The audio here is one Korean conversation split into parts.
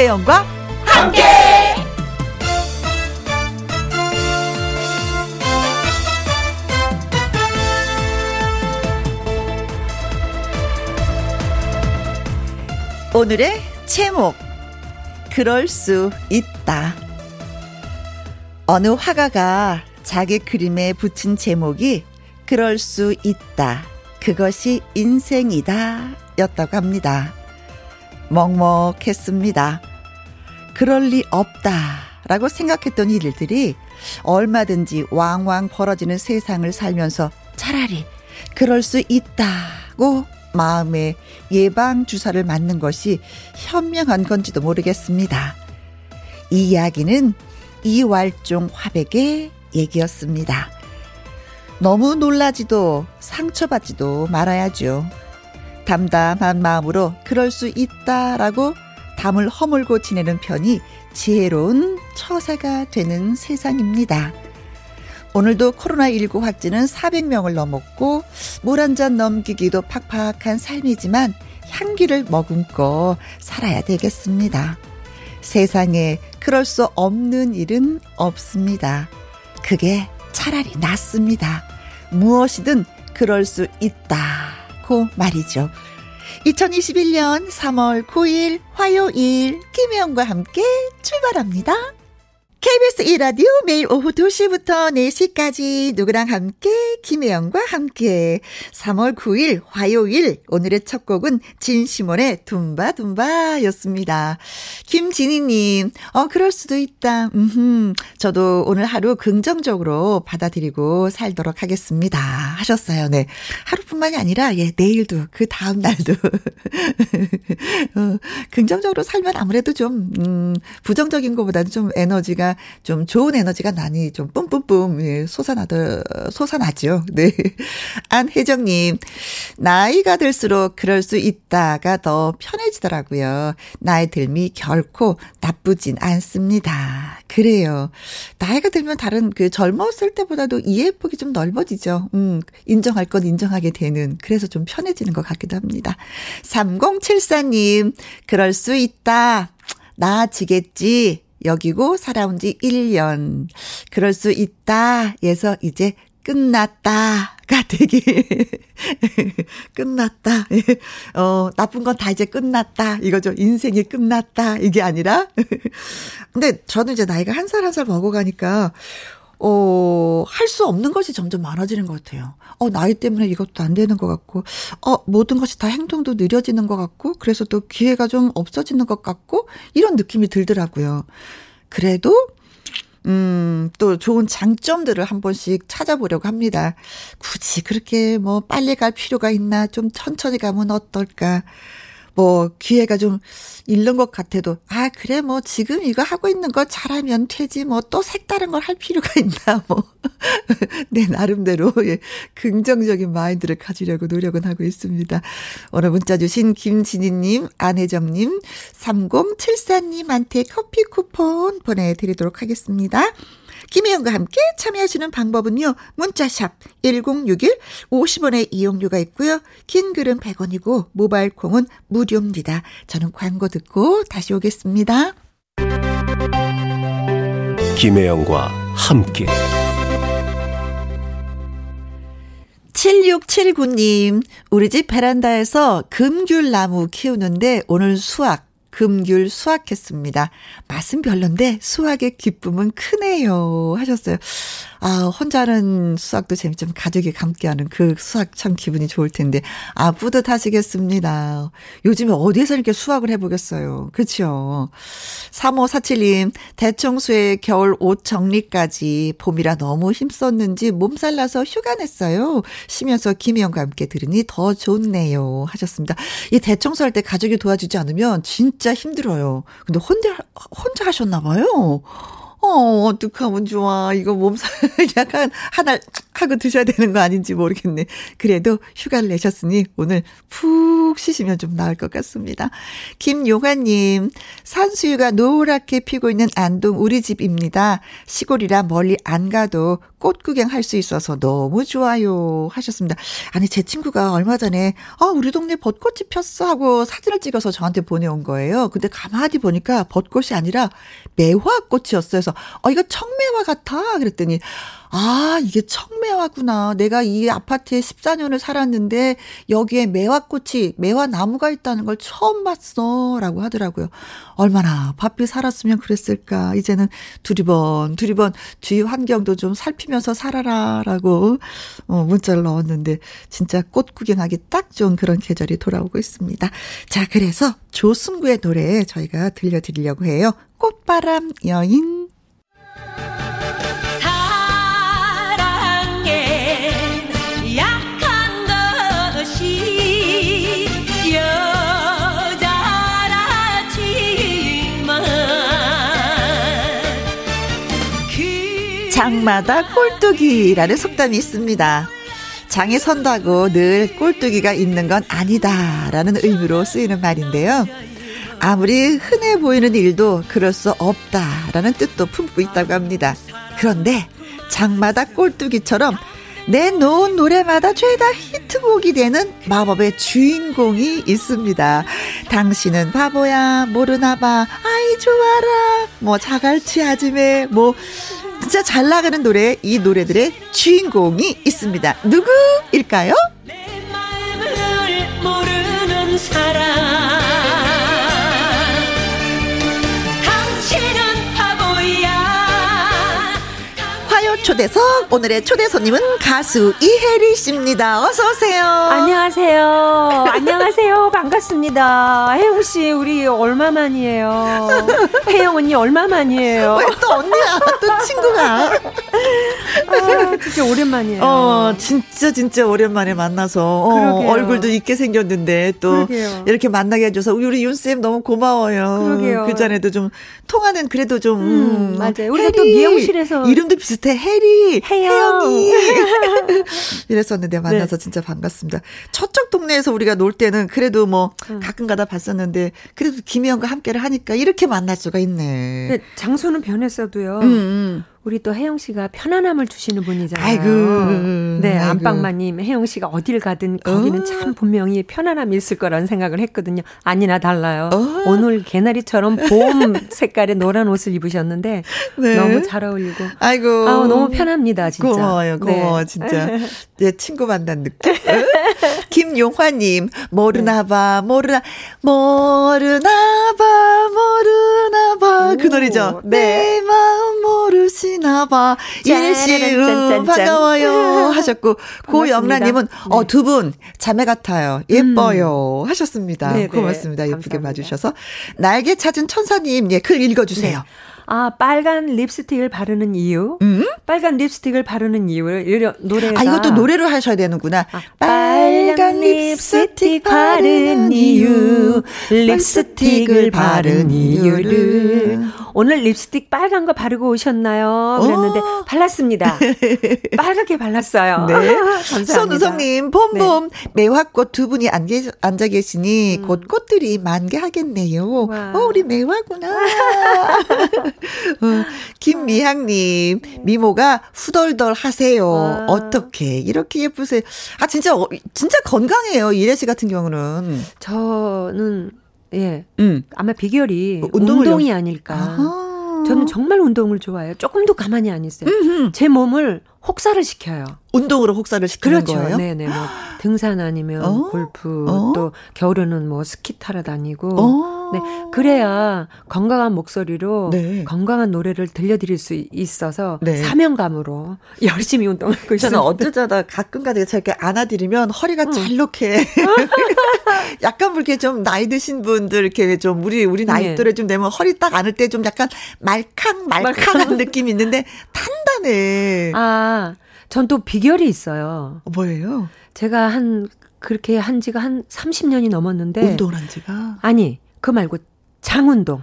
김혜영과 함께. 오늘의 제목 그럴 수 있다. 어느 화가가 자기 그림에 붙인 제목이 그럴 수 있다. 그것이 인생이다. 였다고 합니다. 먹먹했습니다. 그럴 리 없다. 라고 생각했던 일들이 얼마든지 왕왕 벌어지는 세상을 살면서 차라리 그럴 수 있다고 마음에 예방 주사를 맞는 것이 현명한 건지도 모르겠습니다. 이 이야기는 이왈종 화백의 얘기였습니다. 너무 놀라지도 상처받지도 말아야죠. 담담한 마음으로 그럴 수 있다라고 담을 허물고 지내는 편이 지혜로운 처사가 되는 세상입니다. 오늘도 코로나19 확진은 400명을 넘었고 물 한 잔 넘기기도 팍팍한 삶이지만 향기를 머금고 살아야 되겠습니다. 세상에 그럴 수 없는 일은 없습니다. 그게 차라리 낫습니다. 무엇이든 그럴 수 있다고 말이죠. 2021년 3월 9일 화요일 김혜영과 함께 출발합니다. KBS 1라디오 매일 오후 2시부터 4시까지 누구랑 함께 김혜영과 함께 3월 9일 화요일 오늘의 첫 곡은 진시몬의 둠바둠바였습니다. 김진희님 어 그럴 수도 있다. 음 저도 오늘 하루 긍정적으로 받아들이고 살도록 하겠습니다 하셨어요. 네 하루뿐만이 아니라 예 내일도 그 다음 날도 어, 긍정적으로 살면 아무래도 좀 음, 부정적인 것보다는 좀 에너지가 좀 좋은 에너지가 많이 좀 뿜뿜뿜 예, 솟아나더 솟아나죠. 네. 안혜정 님 나이가 들수록 그럴 수 있다가 더 편해지더라고요. 나이 들미 결코 나쁘진 않습니다. 그래요. 나이가 들면 다른 그 젊었을 때보다도 이해 폭이 좀 넓어지죠. 음, 인정할 건 인정하게 되는 그래서 좀 편해지는 것 같기도 합니다. 3074님 그럴 수 있다. 나아지겠지. 여기고 살아온 지 1년. 그럴 수 있다. 에서 이제 끝났다가 되게 끝났다. 어, 나쁜 건 다 이제 끝났다. 이거죠. 인생이 끝났다. 이게 아니라. 근데 저는 이제 나이가 한 살 한 살 먹어가니까 어, 할 수 없는 것이 점점 많아지는 것 같아요. 어, 나이 때문에 이것도 안 되는 것 같고, 어, 모든 것이 다 행동도 느려지는 것 같고, 그래서 또 기회가 좀 없어지는 것 같고, 이런 느낌이 들더라고요. 그래도, 음, 또 좋은 장점들을 한 번씩 찾아보려고 합니다. 굳이 그렇게 뭐 빨리 갈 필요가 있나, 좀 천천히 가면 어떨까. 뭐 기회가 좀 잃는 것 같아도 아 그래 뭐 지금 이거 하고 있는 거 잘하면 되지 뭐 또 색다른 걸 할 필요가 있나 뭐 내 나름대로 예 긍정적인 마인드를 가지려고 노력은 하고 있습니다. 오늘 문자 주신 김진희님, 안혜정님, 3074님한테 커피 쿠폰 보내드리도록 하겠습니다. 김혜영과 함께 참여하시는 방법은요. 문자샵 1061 50원의 이용료가 있고요. 긴 글은 100원이고 모바일 콩은 무료입니다. 저는 광고 듣고 다시 오겠습니다. 김혜영과 함께 7679님, 우리 집 베란다에서 금귤나무 키우는데 오늘 수확 금귤 수확했습니다. 맛은 별론데 수확의 기쁨은 크네요. 하셨어요. 아, 혼자 하는 수학도 재밌지만 가족이 함께하는 그 수학 참 기분이 좋을 텐데. 아, 뿌듯하시겠습니다. 요즘에 어디에서 이렇게 수학을 해보겠어요. 그쵸? 3547님, 대청소에 겨울 옷 정리까지 봄이라 너무 힘썼는지 몸살 나서 휴가 냈어요. 쉬면서 김혜영과 함께 들으니 더 좋네요. 하셨습니다. 이 대청소할 때 가족이 도와주지 않으면 진짜 힘들어요. 근데 혼자, 혼자 하셨나봐요. 어, 어떡하면 좋아. 이거 몸살, 약간, 한 알, 하고 드셔야 되는 거 아닌지 모르겠네. 그래도 휴가를 내셨으니 오늘 푹 쉬시면 좀 나을 것 같습니다. 김용환님, 산수유가 노랗게 피고 있는 안동 우리 집입니다. 시골이라 멀리 안 가도 꽃 구경할 수 있어서 너무 좋아요. 하셨습니다. 아니, 제 친구가 얼마 전에, 아, 우리 동네 벚꽃이 폈어 하고 사진을 찍어서 저한테 보내온 거예요. 근데 가만히 보니까 벚꽃이 아니라 매화꽃이었어요. 그래서, 어, 이거 청매화 같아. 그랬더니, 아, 이게 청매화구나. 내가 이 아파트에 14년을 살았는데 여기에 매화꽃이, 매화나무가 있다는 걸 처음 봤어. 라고 하더라고요. 얼마나 바삐 살았으면 그랬을까. 이제는 두리번, 두리번 주위 환경도 좀 살피면서 살아라. 라고 어, 문자를 넣었는데 진짜 꽃 구경하기 딱 좋은 그런 계절이 돌아오고 있습니다. 자, 그래서 조승구의 노래 저희가 들려드리려고 해요. 꽃바람 여인. 장마다 꼴뚜기라는 속담이 있습니다. 장에 선다고 늘 꼴뚜기가 있는 건 아니다라는 의미로 쓰이는 말인데요. 아무리 흔해 보이는 일도 그럴 수 없다라는 뜻도 품고 있다고 합니다. 그런데 장마다 꼴뚜기처럼 내놓은 노래마다 죄다 히트곡이 되는 마법의 주인공이 있습니다. 당신은 바보야, 모르나 봐, 아이, 좋아라, 뭐, 자갈치 아줌에, 뭐, 진짜 잘 나가는 노래, 이 노래들의 주인공이 있습니다. 누구일까요? 사람. 초대석 오늘의 초대 손님은 가수 이혜리 씨입니다. 어서 오세요. 안녕하세요. 안녕하세요. 반갑습니다. 혜영 씨 우리 얼마 만이에요? 혜영 언니 얼마 만이에요? 왜 또 언니야? 또 친구가? 아, 진짜 오랜만이에요. 어, 진짜 진짜 오랜만에 만나서 어, 얼굴도 있게 생겼는데 또 그러게요. 이렇게 만나게 해줘서 우리 윤쌤 너무 고마워요. 그러게요. 그 전에도 좀 통화는 그래도 좀 음, 음, 맞아요. 우리가 또 미용실에서 이름도 비슷해. 해리, 혜영이. 이랬었는데 만나서 네. 진짜 반갑습니다. 저쪽 동네에서 우리가 놀 때는 그래도 뭐 음. 가끔 가다 봤었는데 그래도 김혜영과 함께를 하니까 이렇게 만날 수가 있네. 장소는 변했어도요. 음, 음. 우리 또 혜영 씨가 편안함을 주시는 분이잖아요. 아이고. 네. 안방마님, 혜영 씨가 어딜 가든 거기는 어. 참 분명히 편안함이 있을 거라는 생각을 했거든요. 아니나 달라요. 어. 오늘 개나리처럼 봄 색깔의 노란 옷을 입으셨는데 네. 너무 잘 어울리고. 아이고. 아 너무 편합니다, 진짜. 고마워요, 고마워, 네. 진짜. 내 친구 만난 느낌. 김용화님, 모르나 봐, 모르나, 모르나 봐, 모르나 봐. 그 노래죠. 네. 내 마음 모르시 계시나봐. 이혜씨, 반가워요. 하셨고, 고영란님은, 어, 네. 두 분, 자매 같아요. 예뻐요. 음. 하셨습니다. 네네. 고맙습니다. 예쁘게 감사합니다. 봐주셔서. 날개 찾은 천사님, 예, 글 읽어주세요. 네. 아, 빨간 립스틱을 바르는 이유. 음? 빨간 립스틱을 바르는 이유를 노래가 아, 이것도 노래로 하셔야 되는구나. 아, 빨간 립스틱 바르는 이유. 립스틱을 바른 이유를. 오늘 립스틱 빨간 거 바르고 오셨나요? 그랬는데 오. 발랐습니다. 빨갛게 발랐어요. 네. 감사합니다. 손우성님, 봄봄 네. 매화꽃 두 분이 앉아, 앉아 계시니 음. 곧 꽃들이 만개하겠네요. 와. 어, 우리 매화구나. 어, 김미향님, 미모가 후덜덜 하세요. 아. 어떻게 이렇게 예쁘세요? 아 진짜 어, 진짜 건강해요. 이래 씨 같은 경우는. 저는 예, 음. 아마 비결이 어, 운동이 아닐까. 아하. 저는 정말 운동을 좋아해요. 조금도 가만히 안 있어요. 음흠. 제 몸을 혹사를 시켜요. 운동으로 혹사를 시키는 그렇죠. 거예요? 네네. 뭐 등산 아니면 어? 골프 어? 또 겨울에는 뭐 스키 타러 다니고 어? 네 그래야 건강한 목소리로 네. 건강한 노래를 들려드릴 수 있어서 네. 사명감으로 열심히 운동을 하고 있어요. 저는 어쩌자다 가끔가다 저렇게 안아드리면 허리가 응. 잘록해. 약간 그렇게 좀 나이 드신 분들 이렇게 좀 우리 우리 나이 네. 또래 좀 되면 허리 딱 안을 때 좀 약간 말캉 말캉한 느낌이 있는데 단단해. 아. 전 또 비결이 있어요. 뭐예요? 제가 한 그렇게 한 지가 한 30년이 넘었는데 운동을 한 지가 아니, 그 말고 장운동.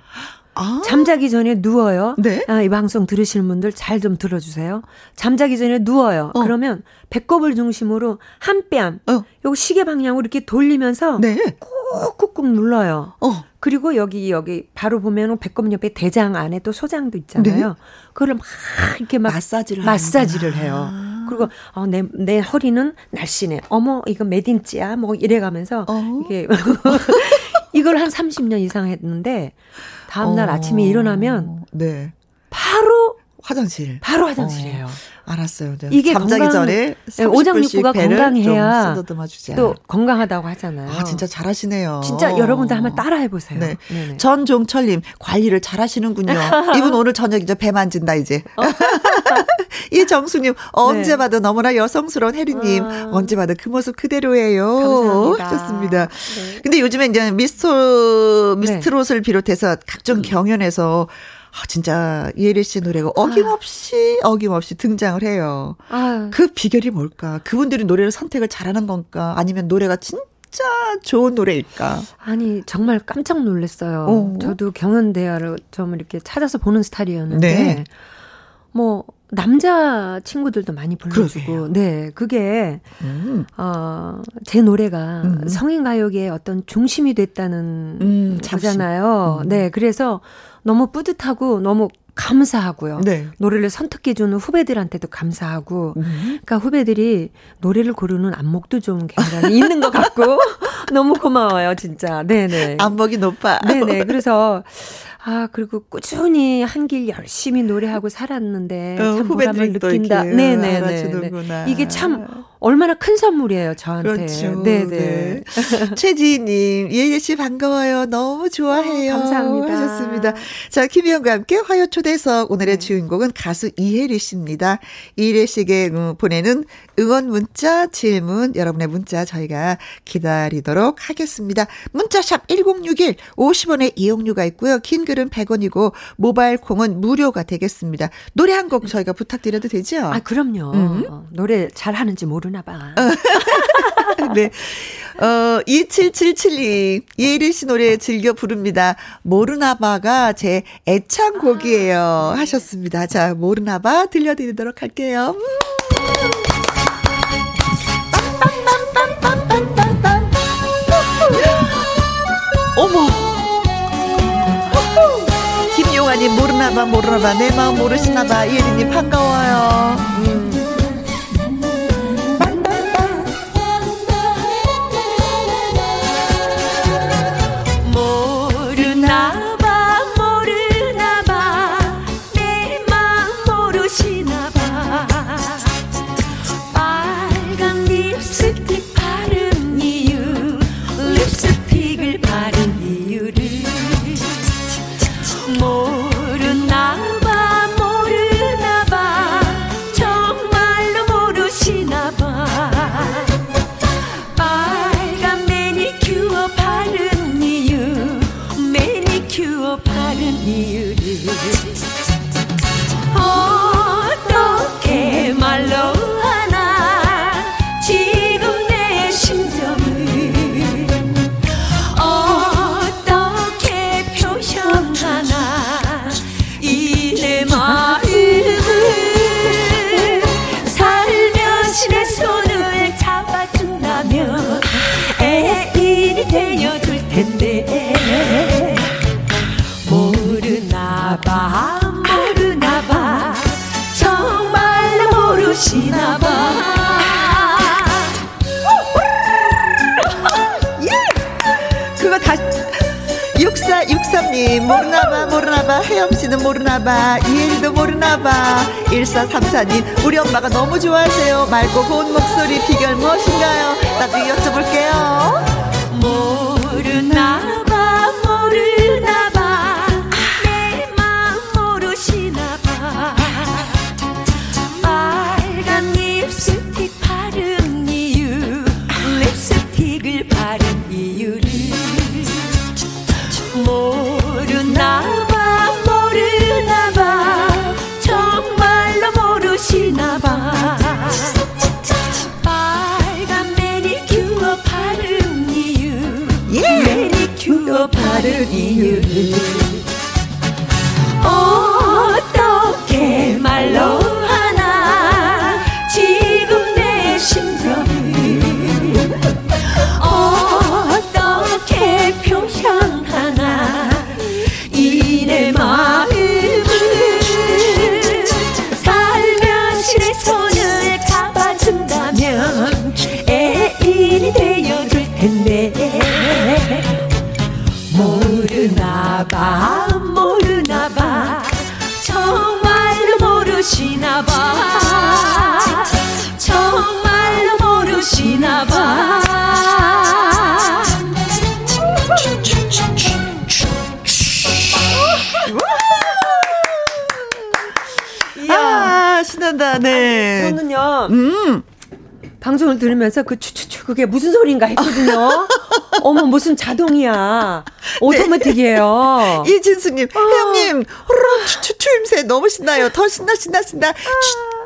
아. 잠자기 전에 누워요. 네. 아, 이 방송 들으시는 분들 잘 좀 들어주세요. 잠자기 전에 누워요. 어. 그러면 배꼽을 중심으로 한 뺨, 어. 요 시계 방향으로 이렇게 돌리면서 네. 꾹꾹꾹 눌러요. 어. 그리고 여기 여기 바로 보면은 배꼽 옆에 대장 안에 또 소장도 있잖아요. 네. 그걸 막 이렇게 막 마사지를 마사지를 해요. 그리고 어, 내, 내 허리는 날씬해. 어머 이거 메딘지야. 뭐 이래가면서 어. 이게 이걸 한 30년 이상 했는데 다음날 어. 아침에 일어나면 네. 바로 화장실. 바로 화장실이에요. 어. 알았어요. 이게 잠자기 건강, 전에 네, 오장육부가 건강해야 또 건강하다고 하잖아요. 아 진짜 잘하시네요. 진짜 여러분들 한번 따라해 보세요. 네. 전종철님 관리를 잘하시는군요. 이분 오늘 저녁 이제 배 만진다 이제. 어. 이정수님 언제 네. 봐도 너무나 여성스러운 혜리님 아. 언제 봐도 그 모습 그대로예요. 감사합니다. 좋습니다. 네. 근데 요즘에 이제 미스터 미스트롯을 비롯해서 각종 경연에서 아, 진짜 이혜리 씨 노래가 어김없이 아. 어김없이 등장을 해요. 아. 그 비결이 뭘까? 그분들이 노래를 선택을 잘하는 건가? 아니면 노래가 진짜 좋은 노래일까? 아니 정말 깜짝 놀랐어요. 어. 저도 경연 대회를 좀 이렇게 찾아서 보는 스타일이었는데 네. 뭐 남자 친구들도 많이 불러주고, 그러게요. 네, 그게, 음. 어, 제 노래가 음. 성인 가요계의 어떤 중심이 됐다는 음, 거잖아요. 음. 네, 그래서 너무 뿌듯하고 너무 감사하고요. 네. 노래를 선택해주는 후배들한테도 감사하고, 음. 그러니까 후배들이 노래를 고르는 안목도 좀 굉장히 있는 것 같고, 너무 고마워요, 진짜. 네네. 안목이 높아. 네네. 그래서, 아, 그리고 꾸준히 한 길 열심히 노래하고 살았는데 어, 참 보람을 느낀다. 네네네. 네. 이게 참 얼마나 큰 선물이에요, 저한테. 그렇죠. 네네. 네. 최지희님, 예예 씨 반가워요. 너무 좋아해요. 어, 감사합니다. 하셨습니다. 자, 김희영과 함께 화요 초대석 오늘의 네. 주인공은 가수 이혜리 씨입니다. 이혜리 씨에게 음, 보내는 응원 문자, 질문, 여러분의 문자 저희가 기다리도록 하겠습니다. 문자샵 1061, 50원의 이용료가 있고요. 긴 글은 100원이고, 모바일 콩은 무료가 되겠습니다. 노래 한 곡 저희가 부탁드려도 되죠? 아, 그럼요. 음. 어, 노래 잘하는지 모르 나 봐. 네. 어, 2777님, 예리 씨 노래 즐겨 부릅니다. 모르나봐가 제 애창곡이에요. 하셨습니다. 자, 모르나봐 들려드리도록 할게요. 음. 어머. 김용환님 모르나봐 모르나봐 내 마음 모르시나봐 이혜리님 반가워요. 음. 모르나봐. 모르나봐 혜영씨는 모르나봐. 이혜리도 모르나봐. 1434님 우리 엄마가 너무 좋아하세요. 맑고 고운 목소리 비결 무엇인가요? 나중에 여쭤볼게요. 모르나 들으면서 그 추추추 그게 무슨 소리인가 했거든요. 어머 무슨 자동이야. 오토매틱이에요. 네. 이진수님, 어. 혜영님, 호로록 추추추 임새 너무 신나요. 더 신나 신나 신나.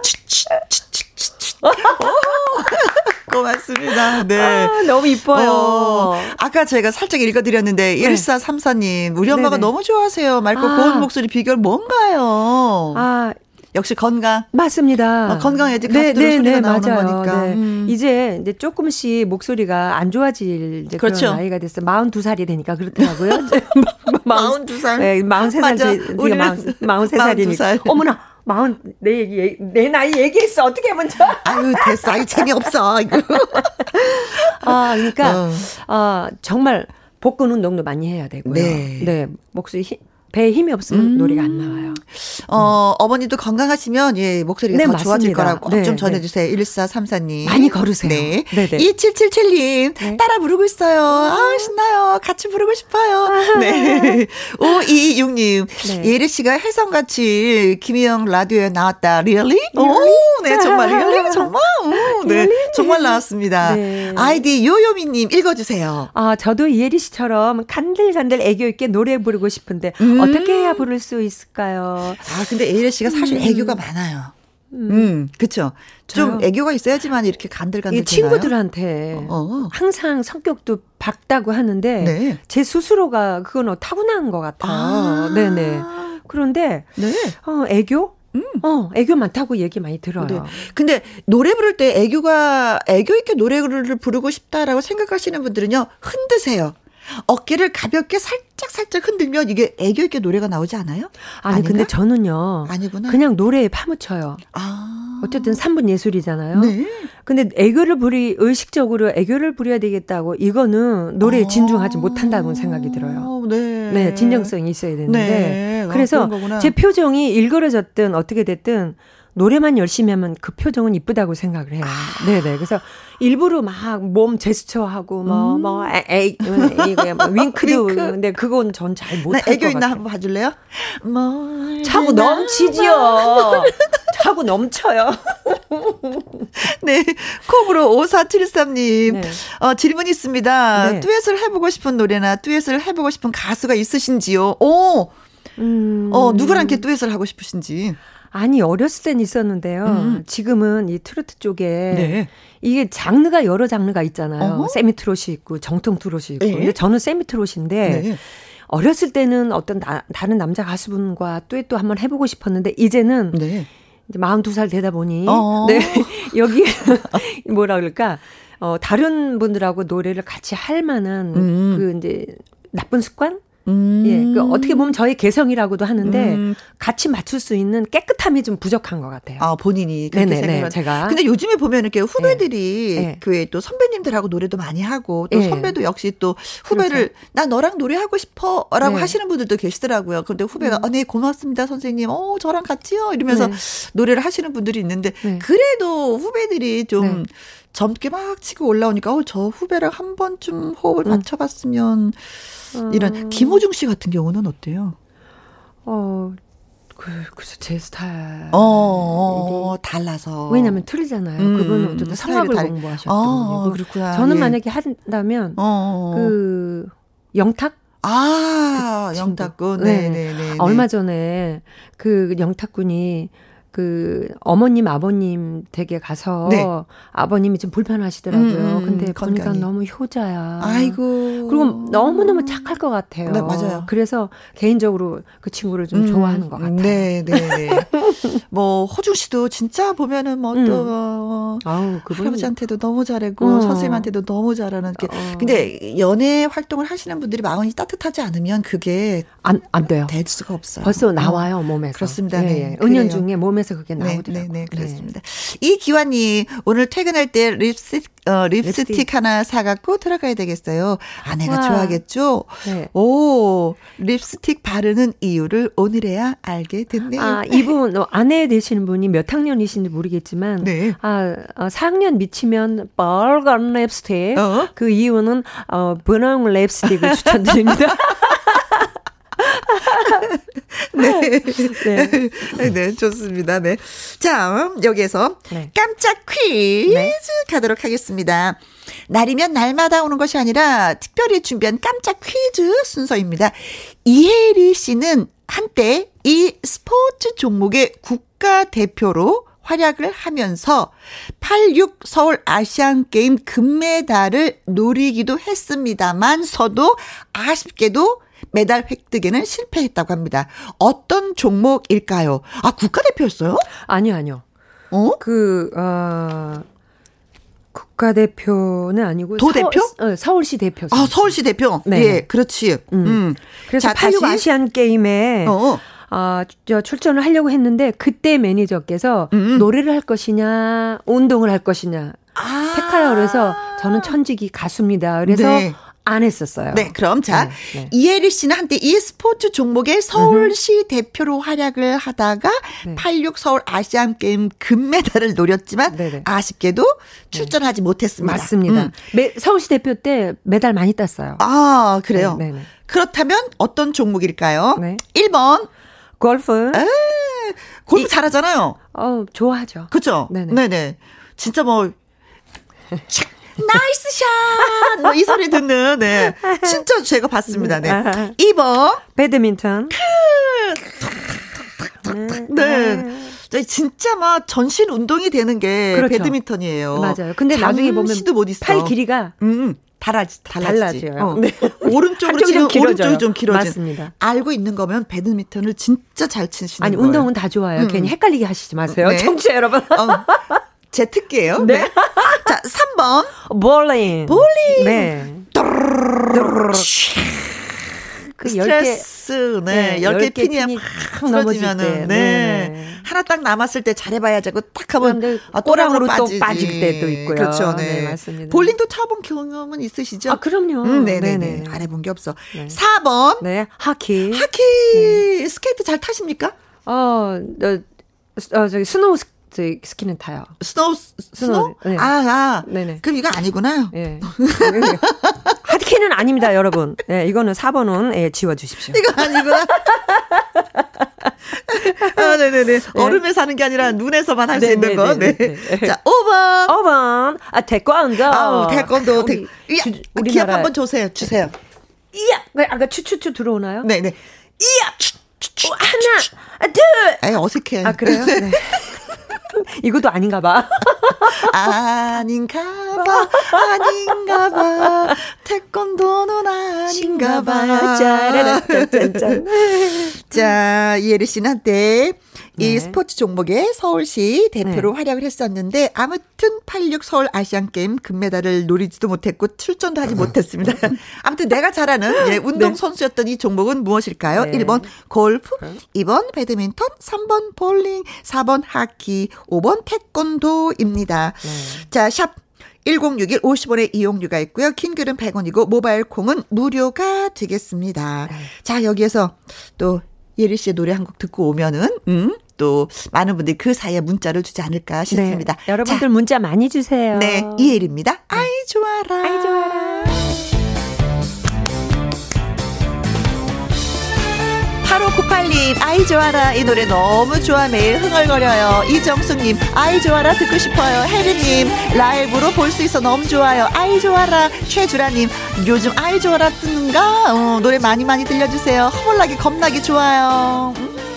추추추추추추. 고맙습니다. 네. 아, 너무 이뻐요. 어, 아까 제가 살짝 읽어드렸는데, 네. 1434님, 우리 엄마가 네네. 너무 좋아하세요. 맑고 아. 고운 목소리 비결 뭔가요? 아, 역시 건강. 맞습니다. 어, 건강해야지 가수들 네, 네, 소리가 네, 나오는 맞아요. 거니까. 네. 음. 이제 이제 조금씩 목소리가 안 좋아질 이제 그렇죠. 그런 나이가 됐어요. 42살이 되니까 그렇더라고요. 42살. 네, 43살. 우리가 43살이니까. 어머나. 마흔 내 얘기 내 나이 얘기했어 어떻게 먼저 아유 됐어 아유 재미없어 이거 아 그러니까 어. 어 정말 복근 운동도 많이 해야 되고요 네, 네 목소리 배에 힘이 없으면 음. 노래가 안 나와요. 어, 어머니도 건강하시면 예, 목소리가 네, 더 맞습니다. 좋아질 거라고 네, 좀 전해 주세요. 네. 1434님. 많이 걸으세요. 네. 네 2777님 네. 따라 부르고 있어요. 아, 신나요. 같이 부르고 싶어요. 네. 526 님. 네. 예리 씨가 혜성 같이 김희영 라디오에 나왔다. Really? 오, 네, 정말 really? 정말? 오, 네. 정말 나왔습니다. 네. 아이디 요요미 님 읽어 주세요. 아, 저도 예리 씨처럼 간들간들 애교 있게 노래 부르고 싶은데 음. 어떻게 해야 부를 수 있을까요? 아, 근데 에이레 씨가 사실 음. 애교가 많아요. 음, 음 그쵸. 좀 저요. 애교가 있어야지만 이렇게 간들간들. 친구들한테 어, 어. 항상 성격도 밝다고 하는데 네. 제 스스로가 그건 타고난 것 같아요. 아. 네네. 그런데 네. 어, 애교? 음. 어, 애교 많다고 얘기 많이 들어요. 네. 근데 노래 부를 때 애교가 애교 있게 노래를 부르고 싶다라고 생각하시는 분들은요. 흔드세요. 어깨를 가볍게 살짝 살짝 흔들면 이게 애교 있게 노래가 나오지 않아요? 아니 아닌가? 근데 저는요. 아니구나. 그냥 노래에 파묻혀요. 아. 어쨌든 3분 예술이잖아요. 네. 근데 애교를 부리 의식적으로 애교를 부려야 되겠다고 이거는 노래에 아. 진중하지 못한다는 생각이 들어요. 네. 네, 진정성이 있어야 되는데. 네. 아, 그래서 아, 제 표정이 일그러졌든 어떻게 됐든 노래만 열심히 하면 그 표정은 이쁘다고 생각을 해요. 아. 네네. 그래서 일부러 막 몸 제스처하고 뭐, 음. 뭐, 에, 이거 뭐, 윙크도. 윙크. 근데 그건 전 잘 못할 것 애교 있나 한번 봐줄래요? 차고 넘치지요. 차고 넘쳐요. 네. 콩으로 5473님. 네. 어, 질문 있습니다. 네. 듀엣을 해보고 싶은 노래나 듀엣을 해보고 싶은 가수가 있으신지요? 오! 음. 어, 누구랑 이렇게 듀엣을 하고 싶으신지. 아니 어렸을 땐 있었는데요. 음. 지금은 이 트로트 쪽에 네. 이게 장르가 여러 장르가 있잖아요. 어허? 세미 트롯이 있고 정통 트롯이 있고. 네. 근데 저는 세미 트롯인데 네. 어렸을 때는 어떤 나, 다른 남자 가수분과 듀엣도 한번 해보고 싶었는데 이제는 네. 이제 42살 되다 보니 어어. 네 여기 뭐라 그럴까 어 다른 분들하고 노래를 같이 할 만한 음. 그 이제 나쁜 습관 음. 예, 그 어떻게 보면 저의 개성이라고도 하는데 음. 같이 맞출 수 있는 깨끗함이 좀 부족한 것 같아요. 아 본인이 그렇게 생각을 제가. 근데 요즘에 보면 이렇게 후배들이 네. 교회 또 선배님들하고 노래도 많이 하고 또 네. 선배도 역시 또 후배를 그렇죠. 나 너랑 노래하고 싶어라고 네. 하시는 분들도 계시더라고요. 근데 후배가 음. 아, 네 고맙습니다 선생님. 어 저랑 같이요 이러면서 네. 노래를 하시는 분들이 있는데 네. 그래도 후배들이 좀 네. 젊게 막 치고 올라오니까 어, 저 후배랑 한 번쯤 호흡을 음. 맞춰봤으면 이런 음. 김호중 씨 같은 경우는 어때요? 어. 그, 그래서 제 스타일. 어, 어, 어 달라서. 왜냐면 틀리잖아요. 음, 그분은 어쨌든 성악을 다... 공부하셨거든요. 어, 그렇구나. 저는 예. 만약에 한다면, 어, 어, 어. 그, 영탁? 아, 그 영탁군. 네, 네, 네. 네. 얼마 전에 그 영탁군이 그 어머님 아버님 댁에 가서 네. 아버님이 좀 불편하시더라고요. 음, 음, 근데 건강이. 보니까 너무 효자야. 아이고. 그리고 너무 너무 착할 것 같아요. 네, 맞아요. 그래서 개인적으로 그 친구를 좀 음, 좋아하는 것 같아요. 네, 네, 네. 뭐 호중 씨도 진짜 보면은 뭐또 음. 어, 아우, 그분... 할아버지한테도 너무 잘하고 어. 선생님한테도 너무 잘하는 게. 어. 근데 연애 활동을 하시는 분들이 마음이 따뜻하지 않으면 그게 안안 돼요. 될 수가 없어요. 벌써 나와요 어. 몸에서. 그렇습니다. 네. 네. 은연 중에 몸에 하면서 그게 네, 나오더라고요. 네, 네, 네 그렇습니다. 네. 이 기환님 오늘 퇴근할 때 립스틱 어, 립스틱, 립스틱. 하나 사갖고 들어가야 되겠어요. 아내가 와. 좋아하겠죠? 네. 오, 립스틱 바르는 이유를 오늘에야 알게 됐네요. 아, 이분, 어, 아내 되시는 분이 몇 학년이신지 모르겠지만, 네. 아, 어, 4학년 미치면 빨간 립스틱. 어? 그 이유는, 어, 분홍 립스틱을 추천드립니다. 네. 네. 네, 좋습니다. 네. 자, 여기에서 네. 깜짝 퀴즈 네. 가도록 하겠습니다. 날이면 날마다 오는 것이 아니라 특별히 준비한 깜짝 퀴즈 순서입니다. 이혜리 씨는 한때 이 스포츠 종목의 국가대표로 활약을 하면서 86 서울 아시안 게임 금메달을 노리기도 했습니다만 서도 아쉽게도 메달 획득에는 실패했다고 합니다. 어떤 종목일까요? 아, 국가대표였어요? 아니요, 아니요. 어? 그, 어, 국가대표는 아니고 도대표? 서울, 어, 서울시 대표. 아, 서울시 대표. 네. 예, 그렇지. 음. 음. 그래서 자, 86 다시? 아시안 게임에 어. 아, 저 출전을 하려고 했는데 그때 매니저께서 음. 노래를 할 것이냐, 운동을 할 것이냐 아. 택하라 그래서 저는 천직이 가수입니다. 그래서 네. 안 했었어요. 네, 그럼 자 네, 네. 이혜리 씨는 한때 이 스포츠 종목의 서울시 음흠. 대표로 활약을 하다가 네. 86 서울 아시안 게임 금메달을 노렸지만 네네. 네. 아쉽게도 출전하지 못했습니다. 맞습니다. 음. 매, 서울시 대표 때 메달 많이 땄어요. 아, 그래요. 네, 네, 그렇다면 어떤 종목일까요? 네. 1번 골프. 에 골프 이, 잘하잖아요. 어, 좋아하죠. 그렇죠. 네네. 네네. 진짜 뭐 nice shot! 뭐 이 소리 듣는, 네. 진짜 제가 봤습니다. 네. 2번. 배드민턴. 크! 네. 진짜 막 전신 운동이 되는 게 그렇죠. 배드민턴이에요. 맞아요. 근데 나중에 보면 못 있어. 팔 길이가 음, 달라지, 달라지지. 달라져요. 어. 네. 오른쪽으로 치면 오른쪽이 좀 길어져. 맞습니다. 알고 있는 거면 배드민턴을 진짜 잘 치시는 아니, 거예요. 운동은 다 좋아요. 음. 괜히 헷갈리게 하시지 마세요. 네. 청취자 여러분. 어. 제 특기예요. 네. 네. 자, 3번. 볼링. 볼링. 네. 그 스트레스, 네. 네 10개, 10개 핀이 확 넘어지면은, 네. 네. 하나 딱 남았을 때 잘해봐야지 하고 딱 하면, 아, 꼬랑으로. 또 빠질 때도 있고요. 그렇죠, 네. 네. 맞습니다. 볼링도 쳐본 경험은 있으시죠? 아, 그럼요. 음, 네네네. 네네. 안 해본 게 없어. 네. 4번. 네, 하키. 하키. 네. 스케이트 잘 타십니까? 어, 어, 어 저기 snow 스 저희 스키는 타요. 스노우 스노우? 네. 아, 아. 네네. 그럼 이거 아니구나. 예. 네. 하드키는 아닙니다, 여러분. 예, 네, 이거는 4번은 예, 지워 주십시오. 이거 아니구나. 아, 네네네. 네. 얼음에 사는 게 아니라 눈에서만 할 수 있는 거. 네. 자, 5번. 5번. 아, 태권도. 아, 태권도. 태... 우리, 우리 기합 한번 주세요. 주세요. 이야. 네, 아까 추추추 들어오나요? 네네. 이야. 추, 추, 추, 하나, 둘. 에이, 어색해. 아, 그래요? 네. 이것도 아닌가 봐. 아닌가 봐, 아닌가 봐. 태권도는 아닌가 봐. 짜라라짠짠. 자, 이혜리 씨는 한때 이 네. 스포츠 종목에 서울시 대표로 네. 활약을 했었는데 아무튼 86 서울 아시안 게임 금메달을 노리지도 못했고 출전도 하지 못했습니다. 아무튼 내가 잘하는 예, 운동 네. 선수였던 이 종목은 무엇일까요? 네. 1번 골프, 2번 배드민턴, 3번 볼링, 4번 하키, 5번 태권도입니다. 네. 자, 샵 1061 50원의 이용료가 있고요. 킹글은 100원이고 모바일 콩은 무료가 되겠습니다. 네. 자, 여기에서 또 예리 씨의 노래 한 곡 듣고 오면은 음, 또 많은 분들이 그 사이에 문자를 주지 않을까 싶습니다. 네, 여러분들 자, 문자 많이 주세요. 네, 이혜리입니다. 네. 아이 좋아라. 아이 좋아라. 8598님, 아이 좋아라. 이 노래 너무 좋아. 매일 흥얼거려요. 이정숙님, 아이 좋아라. 듣고 싶어요. 혜리님, 라이브로 볼 수 있어 너무 좋아요. 아이 좋아라. 최주라님, 요즘 아이 좋아라 뜨는가? 어, 노래 많이 많이 들려주세요. 허물나게 겁나게 좋아요. 음.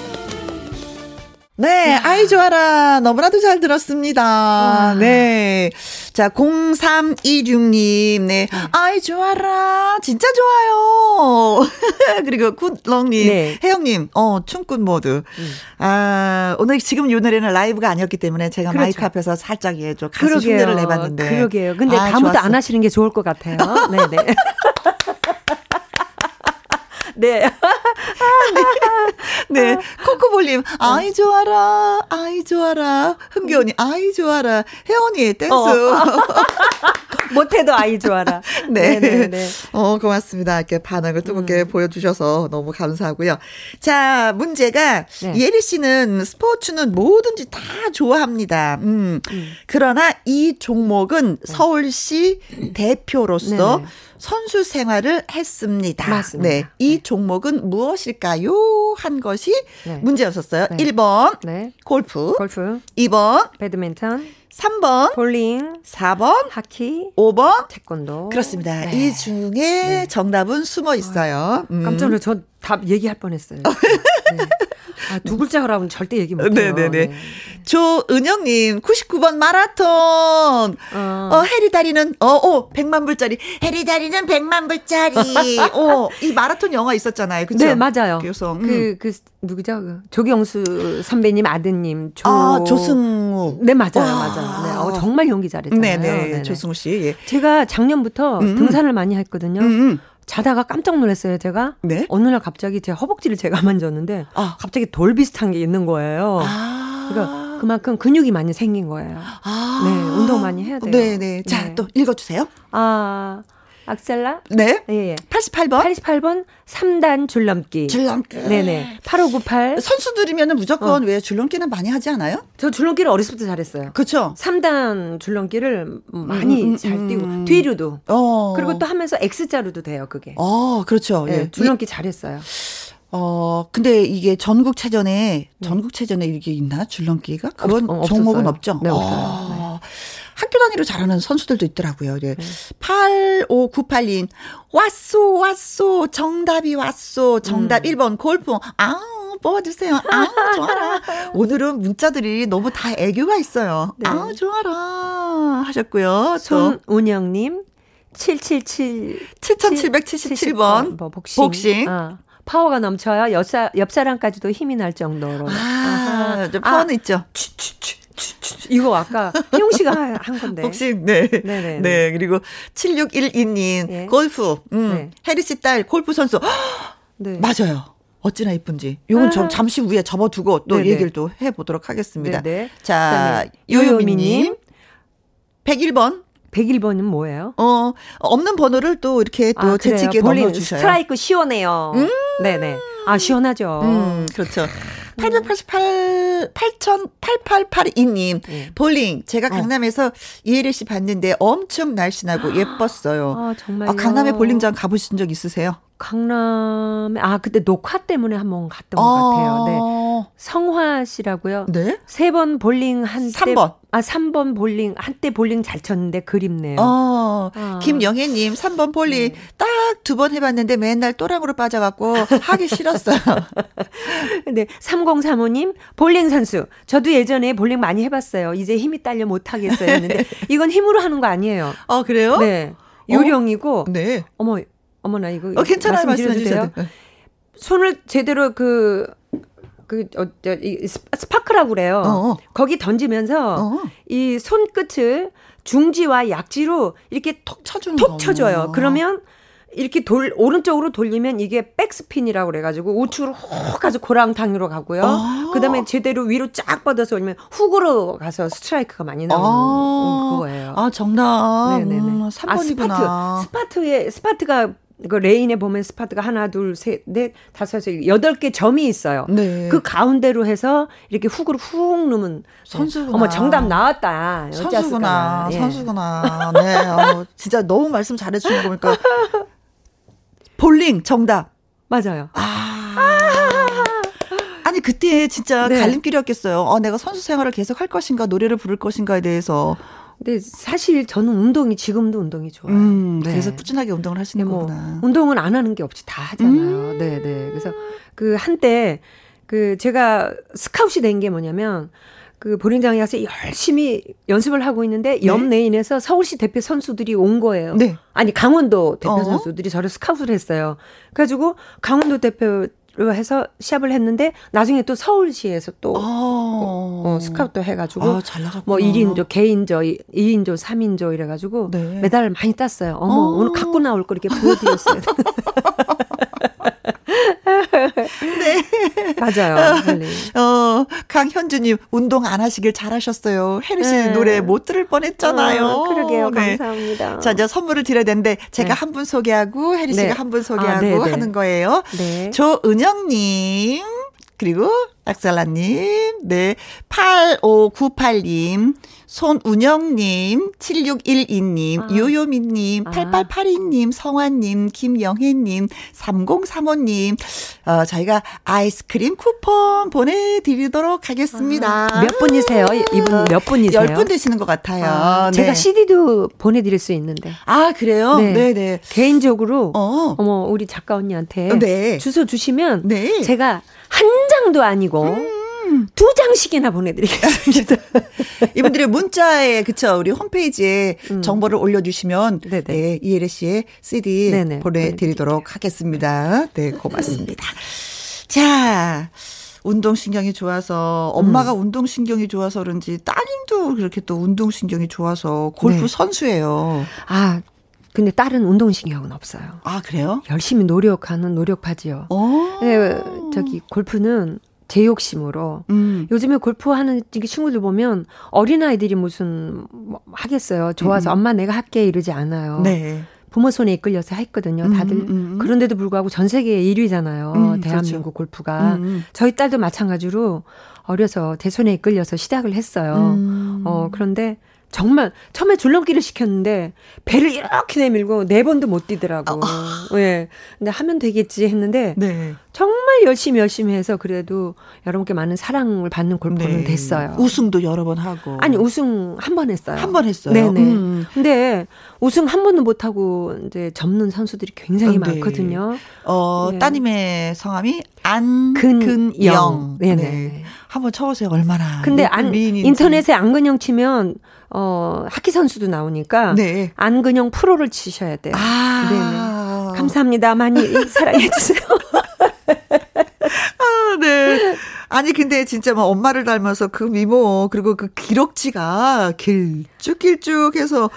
네, 아이 좋아라. 너무나도 잘 들었습니다. 와. 네. 자, 0326님, 네. 음. 아이 좋아라. 진짜 좋아요. 그리고 굿렁님, 네. 혜영님, 어, 춤꾼 모드. 음. 아, 오늘 지금 이 노래는 라이브가 아니었기 때문에 제가 그렇죠. 마이크 앞에서 살짝 예, 좀 가수 그러게요. 흉내를 내봤는데. 그러게요. 근데 아, 다음부터 안 하시는 게 좋을 것 같아요. 네네. 네. 네. 코코볼님, 아이 좋아라, 아이 좋아라. 흥겨언니, 아이 좋아라. 혜원이, 댄스. 어. 못해도 아이 좋아라. 네. 네네네. 네. 어, 고맙습니다. 이렇게 반응을 뜨겁게 음. 보여주셔서 너무 감사하고요. 자, 문제가, 네. 예리 씨는 스포츠는 뭐든지 다 좋아합니다. 음. 음. 그러나 이 종목은 네. 서울시 대표로서 네네. 선수 생활을 했습니다. 맞습니다. 네. 이 네. 종목은 무엇일까요? 한 것이 네. 문제였었어요. 네. 1번 골프, 골프, 2번 배드민턴, 3번 볼링, 4번 하키, 5번 태권도. 그렇습니다. 네. 이 중에 네. 정답은 숨어 있어요. 음. 깜짝 놀라 저 답 얘기할 뻔했어요. 네. 아, 두 글자라고는 절대 얘기 못해요. 네네네. 네. 조은영님, 99번 마라톤. 어, 어 해리 다리는, 어, 어, 100만 불짜리. 해리 다리는 100만 불짜리. 어, 이 마라톤 영화 있었잖아요. 그죠? 네, 맞아요. 그래서, 음. 그, 그, 누구죠? 그 조경수 선배님 아드님, 조. 아, 조승우. 네, 맞아요. 맞아요. 네, 어, 정말 연기 잘했잖아요. 네네. 네네. 조승우 씨. 예. 제가 작년부터 음, 음. 등산을 많이 했거든요. 음. 음. 자다가 깜짝 놀랐어요, 제가. 네? 어느 날 갑자기 제 허벅지를 제가 만졌는데, 아. 갑자기 돌 비슷한 게 있는 거예요. 아. 그러니까 그만큼 근육이 많이 생긴 거예요. 아. 네, 운동 많이 해야 돼요. 네네. 네. 자, 네. 또 읽어주세요. 아, 악셀라? 네. 예, 예. 88번. 88번 3단 줄넘기. 줄넘기. 네네. 8598. 선수들이면 무조건 어. 왜 줄넘기는 많이 하지 않아요? 저 줄넘기를 어렸을 때 잘했어요. 그렇죠. 3단 줄넘기를 많이 음, 음, 잘 음, 뛰고 음. 뒤로도. 어. 그리고 또 하면서 X자로도 돼요, 그게. 어, 그렇죠. 네, 예. 줄넘기 잘했어요. 어, 근데 이게 전국체전에, 네. 전국체전에 이게 있나? 줄넘기가? 그런 없, 어, 종목은 없죠? 네, 없어요. 어. 네. 학교 단위로 잘하는 선수들도 있더라고요. 네. 8598님, 왔소, 왔소, 정답이 왔소, 정답 음. 1번 골프. 아, 뽑아주세요. 아, 좋아라. 오늘은 문자들이 너무 다 애교가 있어요. 네. 아, 좋아라. 하셨고요. 손운영님, 777. 7777번. 뭐, 복싱. 복싱. 아. 파워가 넘쳐요. 옆사, 옆 사람까지도 힘이 날 정도로. 아, 파워는 아, 있죠. 이거 아까 혜용 씨가 한 건데. 복싱, 네. 네네. 네. 그리고 7612님, 네. 골프, 음, 네. 해리 씨 딸 골프 선수. 네. 맞아요. 어찌나 이쁜지. 요건 좀 아. 잠시 후에 접어두고 또 네네. 얘기를 또 해보도록 하겠습니다. 네네. 자, 요요미님. 101번. 101번은 뭐예요? 어, 없는 번호를 또 이렇게 또 아, 재치있게 넣어주셔요. 스트라이크 시원해요. 음~ 네네. 아, 시원하죠. 음, 그렇죠. 888, 808882님, 네. 볼링. 제가 어. 강남에서 어. 이혜리 씨 봤는데 엄청 날씬하고 예뻤어요. 아, 정말요? 아, 강남에 볼링장 가보신 적 있으세요? 강남에 아 그때 녹화 때문에 한 번 갔던 아~ 것 같아요. 네. 성화 씨라고요. 네. 세 번 볼링 한 3번. 아 3번 볼링 한때 볼링 잘 쳤는데 그립네요. 어. 아. 김영애 님 3번 볼링 네. 딱두 번 해 봤는데 맨날 또랑으로 빠져 갖고 하기 싫었어요. 네. 3035님 볼링 선수. 저도 예전에 볼링 많이 해 봤어요. 이제 힘이 딸려 못 하겠어요. 했는데 이건 힘으로 하는 거 아니에요. 어 그래요? 네. 요령이고. 어? 네. 어머 어머나 이거 어, 괜찮아요 말씀해 주세요. 손을 제대로 그 그, 어, 저, 이 스파크라고 그래요. 어어. 거기 던지면서 어어. 이 손끝을 중지와 약지로 이렇게 톡 쳐주는 톡 쳐줘요. 그러면 이렇게 돌 오른쪽으로 돌리면 이게 backspin이라고 그래가지고 우측으로 훅 가서 고랑탕으로 가고요. 아~ 그다음에 제대로 위로 쫙 뻗어서 올리면 훅으로 가서 스트라이크가 많이 나오는 아~ 그거예요. 아 정답. 네네네. 음, 3번이구나. 아, 스파트. 스파트에 스파트가 그 레인에 보면 스파트가 하나, 둘, 셋, 넷, 다섯, 여덟 개 점이 있어요. 네. 그 가운데로 해서 이렇게 훅으로 훅 누면 선수구나. 어머 정답 나왔다. 선수구나. 예. 선수구나. 네. 어, 진짜 너무 말씀 잘해 주는 거 보니까 볼링 정답. 맞아요. 아. 아 니 그때 진짜 네. 갈림길이었겠어요. 어, 내가 선수 생활을 계속 할 것인가 노래를 부를 것인가에 대해서. 근데 사실 저는 운동이 지금도 운동이 좋아요. 음, 네. 그래서 꾸준하게 운동을 하시는 뭐 거구나. 운동은 안 하는 게 없지 다 하잖아요. 음. 네, 네. 그래서 그 한때 그 제가 스카웃이 된 게 뭐냐면 그 볼링장에 가서 열심히 연습을 하고 있는데 네. 옆 레인에서 서울시 대표 선수들이 온 거예요. 네. 아니 강원도 대표 어. 선수들이 저를 스카웃을 했어요. 그래가지고 강원도 대표 로 해서 시합을 했는데 나중에 또 서울시에서 또 어, 어 스카우트 해가지고 아, 뭐 1인조, 개인조, 2인조, 3인조 이래가지고 네. 메달을 많이 땄어요. 어머 어. 오늘 갖고 나올 거 이렇게 보여드렸어요. 네. 맞아요. 헬리. 어, 강현주님, 운동 안 하시길 잘하셨어요. 혜리 씨 네. 노래 못 들을 뻔 했잖아요. 어, 그러게요. 네. 감사합니다. 자, 이제 선물을 드려야 되는데, 제가 네. 한분 소개하고, 혜리 씨가 네. 한분 소개하고 아, 하는 거예요. 네. 조은영님, 그리고 낙살라님, 네. 8598님, 손운영님, 7612님, 아. 요요미님, 아. 8882님, 성환님, 김영혜님, 3035님, 어, 저희가 아이스크림 쿠폰 보내드리도록 하겠습니다. 아. 몇 분이세요? 이분 몇 분이세요? 10분 되시는 것 같아요. 아, 네. 제가 CD도 보내드릴 수 있는데. 아, 그래요? 네. 네네. 네. 개인적으로, 어. 머 우리 작가 언니한테 네. 주소 주시면 네. 제가 한 장도 아니고, 음. 두 장씩이나 보내드리겠습니다. 이분들의 문자에 그쵸 우리 홈페이지에 음. 정보를 올려주시면 네네. 네, 이혜래 씨의 CD 네네. 보내드리도록 하겠습니다. 네 고맙습니다. 자. 운동신경이 좋아서 엄마가 음. 운동신경이 좋아서 그런지 따님도 그렇게 또 운동신경이 좋아서 골프 네. 선수예요. 아 근데 딸은 운동신경은 없어요. 아 그래요? 열심히 노력하는 노력파지요. 네, 저기 골프는 제 욕심으로 음. 요즘에 골프하는 친구들 보면 어린 아이들이 무슨 뭐 하겠어요. 좋아서 음. 엄마 내가 할게 이러지 않아요. 네. 부모 손에 이끌려서 했거든요. 다들 음, 음, 음. 그런데도 불구하고 전 세계 1위잖아요. 음, 대한민국 그렇죠. 골프가 저희 딸도 마찬가지로 어려서 대 손에 이끌려서 시작을 했어요. 어 그런데 정말 처음에 줄넘기를 시켰는데 배를 이렇게 내밀고 네 번도 못 뛰더라고. 아. 예. 근데 하면 되겠지 했는데 네. 정말 열심히 열심히 해서 그래도 여러분께 많은 사랑을 받는 골프는 네. 됐어요. 우승도 여러 번 하고. 아니 우승 한 번 했어요. 한 번 했어요. 네네. 음. 근데 우승 한 번도 못 하고 이제 접는 선수들이 굉장히 네. 많거든요. 어 네. 따님의 성함이 안근영. 네네. 네. 한번 쳐보세요. 얼마나. 근데 안, 인터넷에 안근영 치면 어, 하키 선수도 나오니까 네. 안근영 프로를 치셔야 돼요. 아. 네네. 감사합니다. 많이 사랑해 주세요. 아, 네. 아니 근데 진짜 막뭐 엄마를 닮아서 그 미모 그리고 그 기럭지가 길쭉길쭉 해서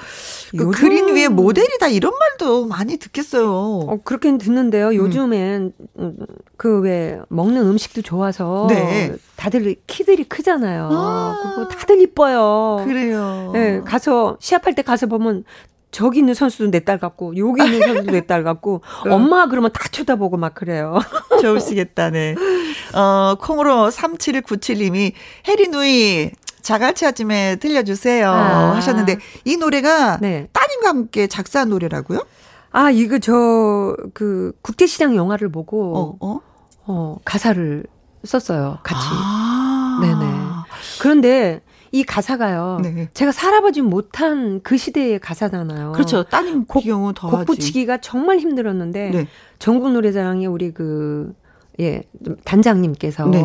그 그린 위에 모델이다 이런 말도 많이 듣겠어요. 어 그렇게 듣는데요. 음. 요즘엔 음. 그왜 먹는 음식도 좋아서 네. 다들 키들이 크잖아요. 아. 그거 다들 이뻐요. 그래요. 네, 가서 시합할 때 가서 보면 저기 있는 선수도 내 딸 같고 여기 있는 선수도 내 딸 같고 엄마 그러면 다 쳐다보고 막 그래요. 좋으시겠다, 네. 어, 콩으로 3797님이 혜리 누이 자갈치 아침에 들려주세요 아. 하셨는데 이 노래가 네. 따님과 함께 작사한 노래라고요? 아 이거 저 그 국제시장 영화를 보고 어, 어? 어 가사를 썼어요 같이. 아. 네네. 그런데 이 가사가요. 네. 제가 살아보지 못한 그 시대의 가사잖아요. 그렇죠. 따님 곡, 경우 더 곡 붙이기가 정말 힘들었는데 네. 전국 노래자랑에 우리 그 예, 단장님께서 네.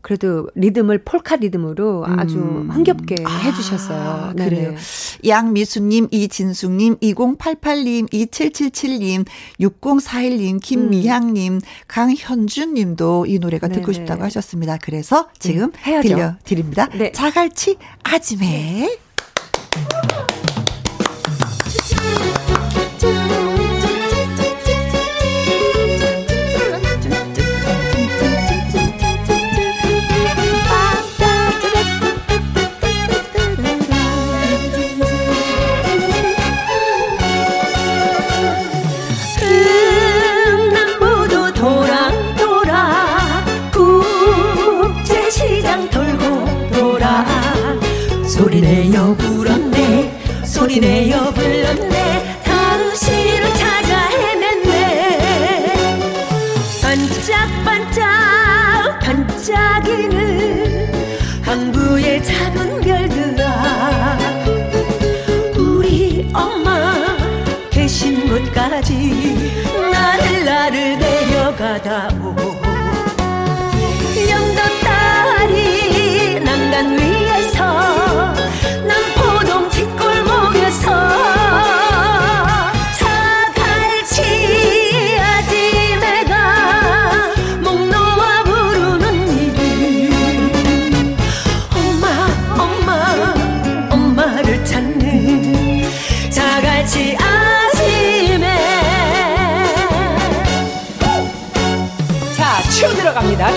그래도 리듬을 폴카 리듬으로 아주 음. 흥겹게 아, 해주셨어요. 네 그래요. 양미수님, 이진숙님, 2088님, 2777님, 6041님, 김미향님, 음. 강현주님도 이 노래가 네네. 듣고 싶다고 하셨습니다. 그래서 지금 네, 들려드립니다. 네. 자갈치 아지매. 소리내어 불렀네. 당신을 찾아 헤맸네. 반짝반짝 반짝이는 항구의 작은 별들아. 우리 엄마 계신 곳까지 나를 나를 데려가다오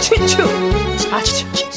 갑니다. 추추.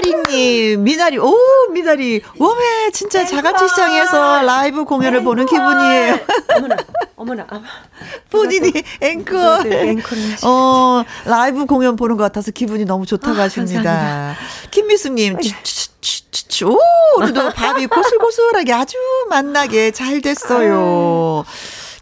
미나리님, 미나리, 오, 미나리. 워메 진짜 자갈치 시장에서 라이브 공연을 보는 기분이에요. 어머나, 어머나. 본인이 앵커. 네, 어, 라이브 공연 보는 것 같아서 기분이 너무 좋다고 아, 하십니다. 치, 오, 오늘도 밥이 고슬고슬하게 아주 맛나게 잘 됐어요.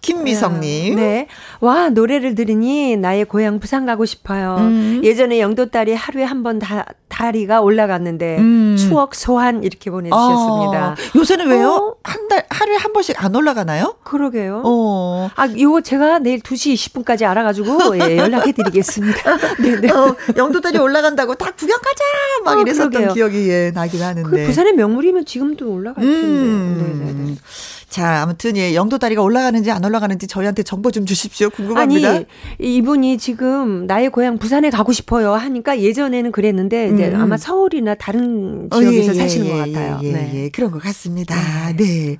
김미성님. 네. 와, 노래를 들으니 나의 고향 부산 가고 싶어요. 음. 예전에 영도 다리 하루에 한 번 다, 다리가 올라갔는데 음. 추억 소환 이렇게 보내주셨습니다. 아, 요새는 왜요? 어? 한 달, 하루에 한 번씩 안 올라가나요? 그러게요. 어. 아, 이거 제가 내일 2시 20분까지 알아가지고 예, 연락해드리겠습니다. 네 네. 어, 영도다리 올라간다고 다 구경 가자! 막 어, 이랬었던 그러게요. 기억이 예, 나긴 하는데. 그 부산의 명물이면 지금도 올라갈 텐데. 네네 네. 음. 자, 아무튼 예, 영도다리가 올라가는지 안 올라가는지 저희한테 정보 좀 주십시오. 궁금합니다. 아니 이분이 지금 나의 고향 부산에 가고 싶어요 하니까 예전에는 그랬는데 이제 음. 아마 서울이나 다른 어, 지역에서 예, 사시는 예, 것 예, 같아요. 예, 네. 예, 그런 것 같습니다. 네.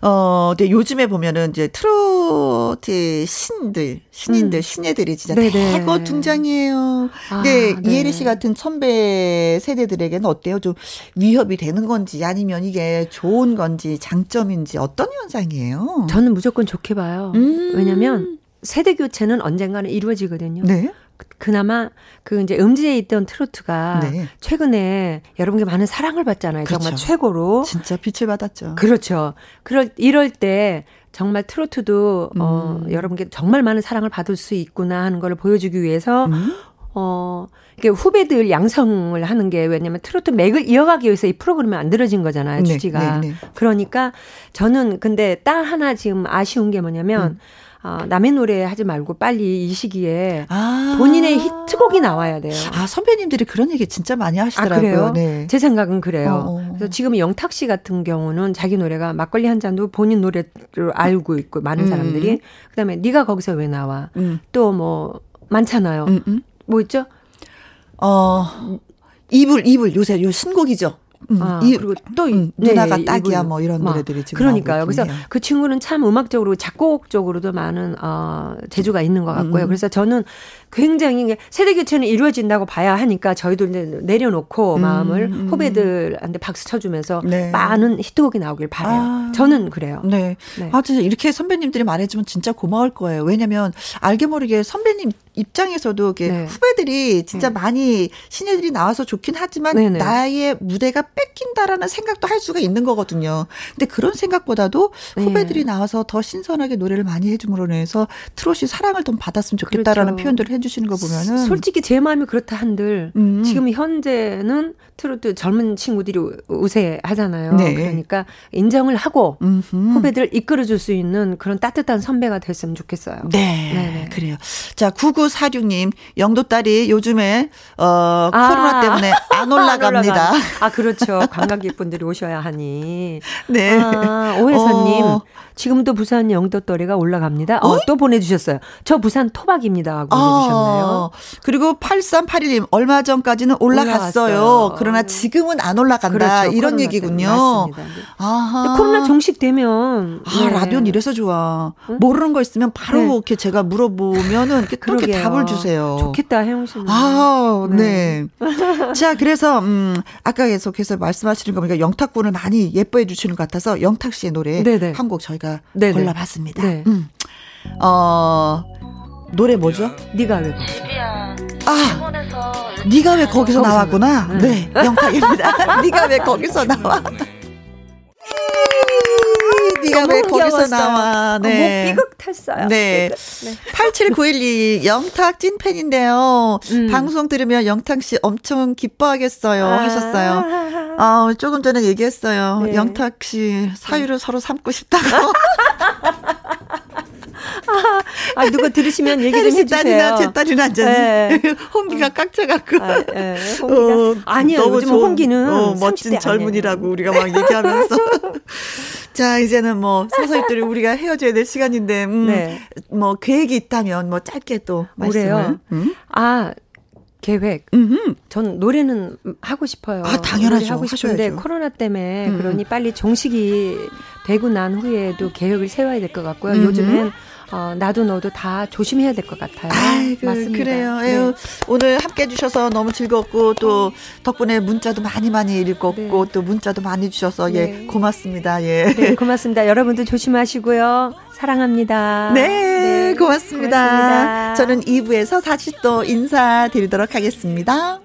어, 네, 요즘에 보면은 이제 트로트 신들, 신인들, 음. 신예들이 진짜 네네. 대거 등장이에요. 아, 네, 네. 이혜리 씨 같은 선배 세대들에게는 어때요? 좀 위협이 되는 건지 아니면 이게 좋은 건지 장점인지 어떤 현상이에요? 저는 무조건 좋게 봐요. 음. 왜냐면 세대 교체는 언젠가는 이루어지거든요. 네. 그나마 그 이제 음지에 있던 트로트가 네. 최근에 여러분께 많은 사랑을 받잖아요. 정말 그렇죠. 최고로. 진짜 빛을 받았죠. 그렇죠. 그럴 이럴 때 정말 트로트도 어 음. 여러분께 정말 많은 사랑을 받을 수 있구나 하는 걸 보여주기 위해서 음? 어, 이게 후배들 양성을 하는 게 왜냐면 트로트 맥을 이어가기 위해서 이 프로그램이 만들어진 거잖아요, 네, 주지가. 네, 네. 그러니까 저는 근데 딱 하나 지금 아쉬운 게 뭐냐면, 음. 어, 남의 노래 하지 말고 빨리 이 시기에 아. 본인의 히트곡이 나와야 돼요. 아, 선배님들이 그런 얘기 진짜 많이 아, 하시더라고요. 그래요? 네. 제 생각은 그래요. 어, 어. 그래서 지금 영탁 씨 같은 경우는 자기 노래가 막걸리 한 잔도 본인 노래를 알고 있고 많은 음. 사람들이 그다음에 네가 거기서 왜 나와? 음. 또뭐 많잖아요. 음, 음. 뭐 있죠? 어, 이불, 이불, 요새 요 신곡이죠. 음, 아, 이- 그리고 또 음, 네, 누나가 이- 딱이야 이분. 뭐 이런 막 노래들이 지금 그러니까요. 그래서. 그 친구는 참 음악적으로 작곡적으로도 많은 어 재주가 있는 것 같고요. 음. 그래서 저는 굉장히 세대 교체는 이루어진다고 봐야 하니까 저희도 이제 내려놓고 마음을 음. 후배들한테 박수 쳐주면서 네. 많은 히트곡이 나오길 바래요. 아. 저는 그래요. 네. 네. 아, 진짜 이렇게 선배님들이 말해주면 진짜 고마울 거예요. 왜냐면 알게 모르게 선배님 입장에서도 네. 후배들이 진짜 네. 많이 신예들이 나와서 좋긴 하지만 네네. 나의 무대가 뺏긴다라는 생각도 할 수가 있는 거거든요. 근데 그런 생각보다도 네. 후배들이 나와서 더 신선하게 노래를 많이 해줌으로 인해서 트롯이 사랑을 좀 받았으면 좋겠다라는 그렇죠. 표현들을 해주시는 거 보면은 솔직히 제 마음이 그렇다 한들 음. 지금 현재는 트로트 젊은 친구들이 우- 우세하잖아요. 네. 그러니까 인정을 하고 음흠. 후배들 이끌어줄 수 있는 그런 따뜻한 선배가 됐으면 좋겠어요. 네, 네네. 그래요. 자, 9946님, 영도 딸이 요즘에, 어, 아. 코로나 때문에 안 올라갑니다. 안. 아, 그렇죠. 관광객분들이 오셔야 하니. 네. 아, 오혜선님. 어. 지금도 부산 영도거리가 올라갑니다. 어, 또 보내주셨어요. 저 부산 토박입니다. 하고 보내주셨네요. 아, 그리고 8381님, 얼마 전까지는 올라갔어요. 올라갔어요. 그러나 지금은 안 올라간다. 그렇죠. 이런 얘기군요. 근데 코로나 종식되면 아, 네. 라디오는 이래서 좋아. 응? 모르는 거 있으면 바로 네. 이렇게 제가 물어보면은 이렇게. 답을 주세요. 좋겠다, 혜영 씨. 아, 네. 네. 자, 그래서 음 아까 계속해서 말씀하시는 거 보니까 영탁 군을 많이 예뻐해 주시는 것 같아서 영탁 씨의 노래 한 곡 저희가 네네. 골라봤습니다. 네. 음. 어 노래 뭐죠? 네가 왜 거기서? 아, 네가 왜 거기서 나왔구나. 네, 네 영탁입니다. 네가 왜 거기서 나와? 네가 왜 거기서 나와? 네. 목 삐걱 탔어요. 네. 네. 87912 영탁 찐팬인데요. 음. 방송 들으면 영탁 씨 엄청 기뻐하겠어요. 아. 하셨어요. 아, 조금 전에 얘기했어요. 네. 영탁 씨 사유를 서로 삼고 싶다고. 아, 누가 들으시면 얘기 좀 해주세요. 딸이나 제 딸이나 앉아 네. 홍기가 어. 깍져갖고. 아, 네. 홍기가. 어, 니요 요즘 홍기는. 어, 멋진 젊은이라고 우리가 막 얘기하면서. 자, 이제는 뭐 서서히들 우리가 헤어져야 될 시간인데, 음, 네. 뭐 계획이 있다면 뭐 짧게 또 말씀을. 음? 아, 계획. 음흠. 전 노래는 하고 싶어요. 아, 당연하죠. 하고 싶은데. 코로나 때문에 음. 그러니 빨리 종식이 되고 난 후에도 계획을 세워야 될 것 같고요. 음흠. 요즘엔 어, 나도 너도 다 조심해야 될 것 같아요. 아이고, 맞습니다. 그래요. 네. 오늘 함께 해주셔서 너무 즐겁고 또 덕분에 문자도 많이 많이 읽었고 네. 또 문자도 많이 주셔서 예, 네. 예 고맙습니다. 예. 네, 고맙습니다. 여러분도 조심하시고요. 사랑합니다. 네, 네 고맙습니다. 고맙습니다. 저는 2부에서 다시 또 인사드리도록 하겠습니다.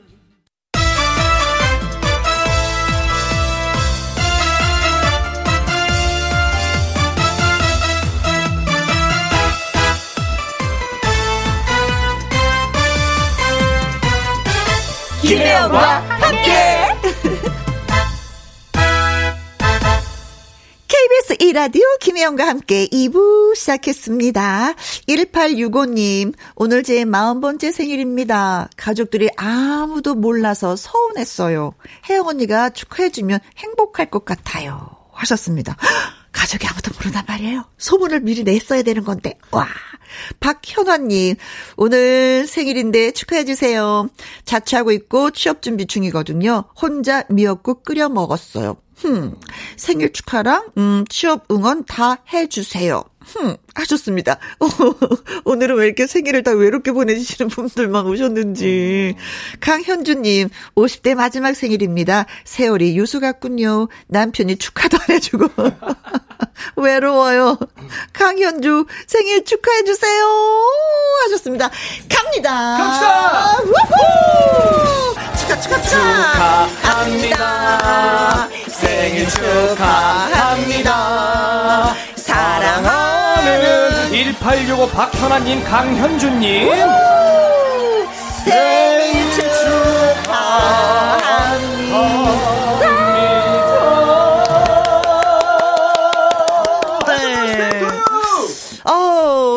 김혜영과 함께. KBS 1라디오 김혜영과 함께 2부 시작했습니다. 1865님, 오늘 제 40번째 생일입니다. 가족들이 아무도 몰라서 서운했어요. 혜영 언니가 축하해주면 행복할 것 같아요. 하셨습니다. 가족이 아무도 모르나 말이에요. 소문을 미리 냈어야 되는 건데. 와. 박현화님, 오늘 생일인데 축하해주세요. 자취하고 있고 취업 준비 중이거든요. 혼자 미역국 끓여 먹었어요. 흠, 생일 축하랑, 음, 취업 응원 다 해주세요. 흠, 하셨습니다. 오늘은 왜 이렇게 생일을 다 외롭게 보내주시는 분들만 오셨는지. 강현주님, 50대 마지막 생일입니다. 세월이 유수 같군요. 남편이 축하도 안 해주고. 외로워요. 강현주, 생일 축하해주세요. 하셨습니다. 갑니다. 갑시다! 우후! 축하, 축하, 축하! 축하합니다. 생일 축하합니다. 사랑 하는 1865 박현아님, 강현주님. 생일 축하합니다.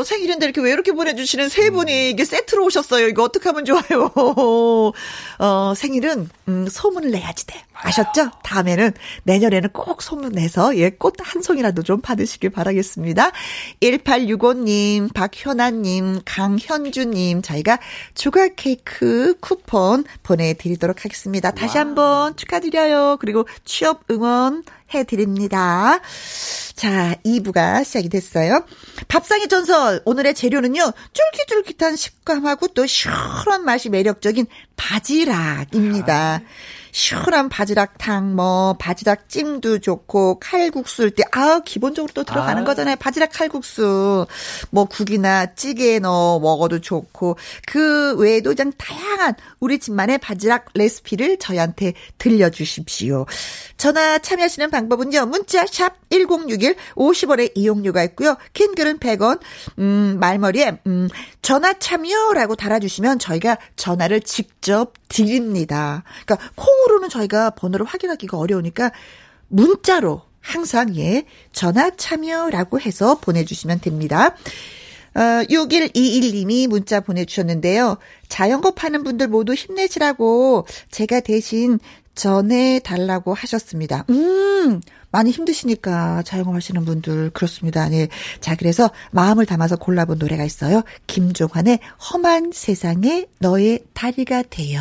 생일인데 이렇게 왜 이렇게 보내주시는 세 분이 이게 세트로 오셨어요. 이거 어떻게 하면 좋아요? 어, 생일은, 음, 소문을 내야지 돼. 아셨죠? 다음에는, 내년에는 꼭 소문 내서, 예, 꽃 한 송이라도 좀 받으시길 바라겠습니다. 1865님, 박현아님, 강현주님, 저희가 조각 케이크 쿠폰 보내드리도록 하겠습니다. 다시 한번 축하드려요. 그리고 취업 응원 해드립니다. 자, 2부가 시작이 됐어요. 밥상의 전설. 오늘의 재료는요, 쫄깃쫄깃한 식감하고 또 시원한 맛이 매력적인 바지락입니다. 아, 시원한 바지락탕, 뭐, 바지락 찜도 좋고, 칼국수일 때, 아 기본적으로 또 들어가는 아. 거잖아요. 바지락 칼국수. 뭐, 국이나 찌개에 넣어 먹어도 좋고, 그 외에도 그냥 다양한 우리 집만의 바지락 레시피를 저희한테 들려주십시오. 전화 참여하시는 방법은요, 문자, 샵 1061, 50원의 이용료가 있고요. 긴 글은 100원, 음, 말머리에, 음, 전화 참여라고 달아주시면 저희가 전화를 직접 드립니다. 그러니까, 콩 으로는 저희가 번호를 확인하기가 어려우니까 문자로 항상 예, 전화 참여라고 해서 보내주시면 됩니다. 어, 6121님이 문자 보내주셨는데요. 자전거 파는 분들 모두 힘내시라고 제가 대신 전해달라고 하셨습니다. 음, 많이 힘드시니까 자영업 하시는 분들 그렇습니다. 네. 자, 그래서 마음을 담아서 골라본 노래가 있어요. 김종환의 험한 세상에 너의 다리가 되어.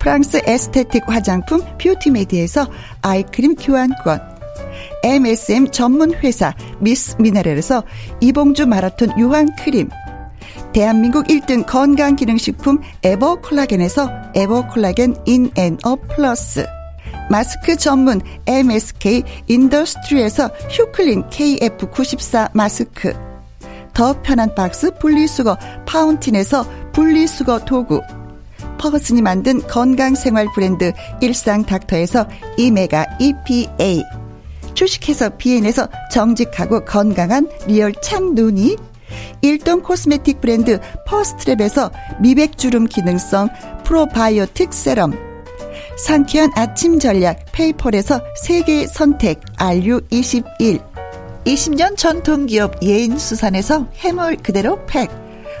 프랑스 에스테틱 화장품 뷰티메디에서 아이크림 교환권, MSM 전문 회사 미스 미네랄에서 이봉주 마라톤 유황 크림, 대한민국 1등 건강기능식품 에버콜라겐에서 에버콜라겐 인앤업 플러스. 마스크 전문 MSK 인더스트리에서 휴클린 KF94 마스크. 더 편한 박스 분리수거 파운틴에서 분리수거 도구 퍼거슨이 만든 건강생활 브랜드 일상닥터에서 오메가 EPA 주식회사 비엔에서 정직하고 건강한 리얼 참눈이 일동 코스메틱 브랜드 퍼스트랩에서 미백주름 기능성 프로바이오틱 세럼 상쾌한 아침 전략 페이펄에서 세계 선택 RU21 20년 전통기업 예인수산에서 해물 그대로 팩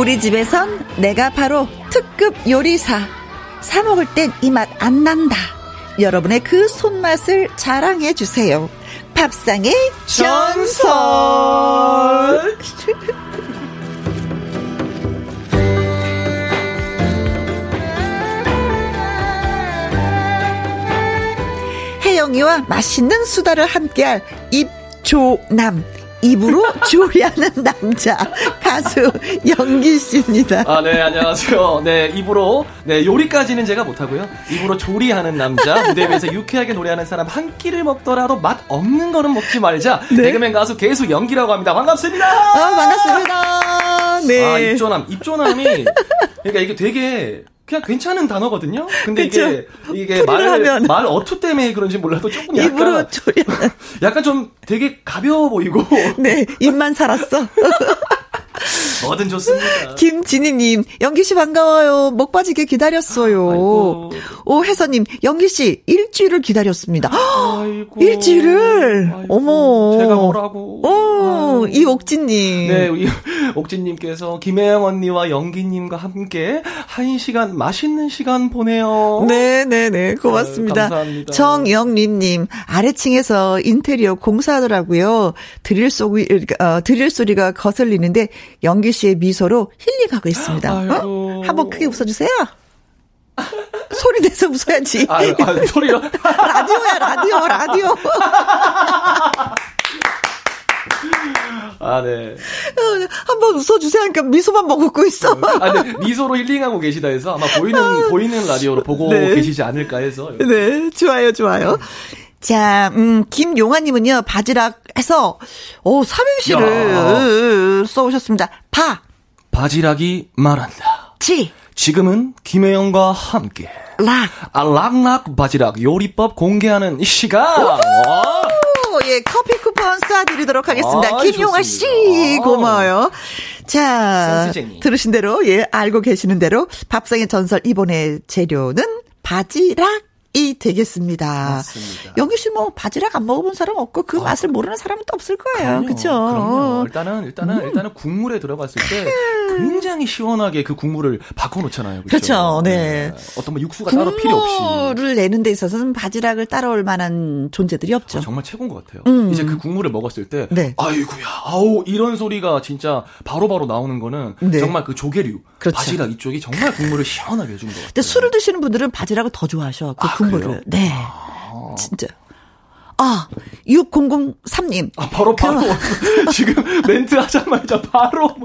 우리 집에선 내가 바로 특급 요리사. 사 먹을 땐 이 맛 안 난다. 여러분의 그 손맛을 자랑해 주세요. 밥상의 전설. 혜영이와 맛있는 수다를 함께할 입조남. 입으로 조리하는 남자 가수 영기 씨입니다. 아, 네, 안녕하세요. 네, 입으로 네, 요리까지는 제가 못 하고요. 입으로 조리하는 남자, 무대 위에서 유쾌하게 노래하는 사람 한 끼를 먹더라도 맛 없는 거는 먹지 말자. 네. 개그맨 가수 개수 연기라고 합니다. 반갑습니다. 아, 반갑습니다. 네. 아, 입조남. 입조남이 그러니까 이게 되게 그냥 괜찮은 단어거든요. 근데 그쵸? 이게 이게 말, 말 어투 때문에 그런지 몰라도 조금 약간 입으로 약간 좀 되게 가벼워 보이고 네 입만 살았어. 뭐든 좋습니다. 김진희님, 영기씨 반가워요. 목 빠지게 기다렸어요. 아이고. 오혜서님, 영기씨, 일주일을 기다렸습니다. 아이고. 일주일을? 아이고. 어머. 제가 뭐라고. 오, 이옥진님. 네, 옥진님께서 김혜영 언니와 영기님과 함께 한 시간, 맛있는 시간 보내요. 네네네, 네, 고맙습니다. 아유, 감사합니다. 정영림님, 아래층에서 인테리어 공사하더라고요. 드릴 소리, 어, 드릴 소리가 거슬리는데, 영기 씨의 미소로 힐링하고 있습니다. 어? 한번 크게 웃어주세요. 소리 내서 웃어야지. 아, 아 소리요? 라디오야, 라디오, 라디오. 아, 네. 어, 한번 웃어주세요. 그러니까 미소만 먹고 있어. 아, 네. 미소로 힐링하고 계시다 해서 아마 보이는, 보이는 라디오로 보고 네. 계시지 않을까 해서. 네, 좋아요, 좋아요. 자, 음, 김용아님은요, 바지락 해서, 오, 삼행시를 써오셨습니다. 바. 바지락이 말한다. 지. 지금은 김혜영과 함께. 락. 아, 락락 바지락 요리법 공개하는 시간. 예, 커피 쿠폰 쏴드리도록 하겠습니다. 아, 김용아 씨, 고마워요. 자, 센스쟁이. 들으신 대로, 예, 알고 계시는 대로, 밥상의 전설 이번에 재료는 바지락 이 되겠습니다. 맞습니다. 영희 씨뭐 바지락 안 먹어본 사람 없고 그 아, 맛을 모르는 사람은 또 없을 거예요. 그렇죠? 일단은 일단은 음. 일단은 국물에 들어갔을 때 굉장히 시원하게 그 국물을 바꿔놓잖아요. 그렇죠. 그렇죠. 네. 네. 어떤 뭐 육수가 따로 필요 없이. 국물을 내는 데 있어서는 바지락을 따라올 만한 존재들이 없죠. 아, 정말 최고인 것 같아요. 음. 이제 그 국물을 먹었을 때, 네. 아이구야, 아우 이런 소리가 진짜 바로바로 바로 나오는 거는 네. 정말 그 조개류, 그렇죠. 바지락 이쪽이 정말 국물을 시원하게 해준 것 같아요. 근데 술을 드시는 분들은 바지락을 더 좋아하셔. 그 아, 국물을. 그래요? 네. 아. 진짜. 아, 6003님. 아, 바로, 바로. 그... 지금 멘트 하자마자 바로.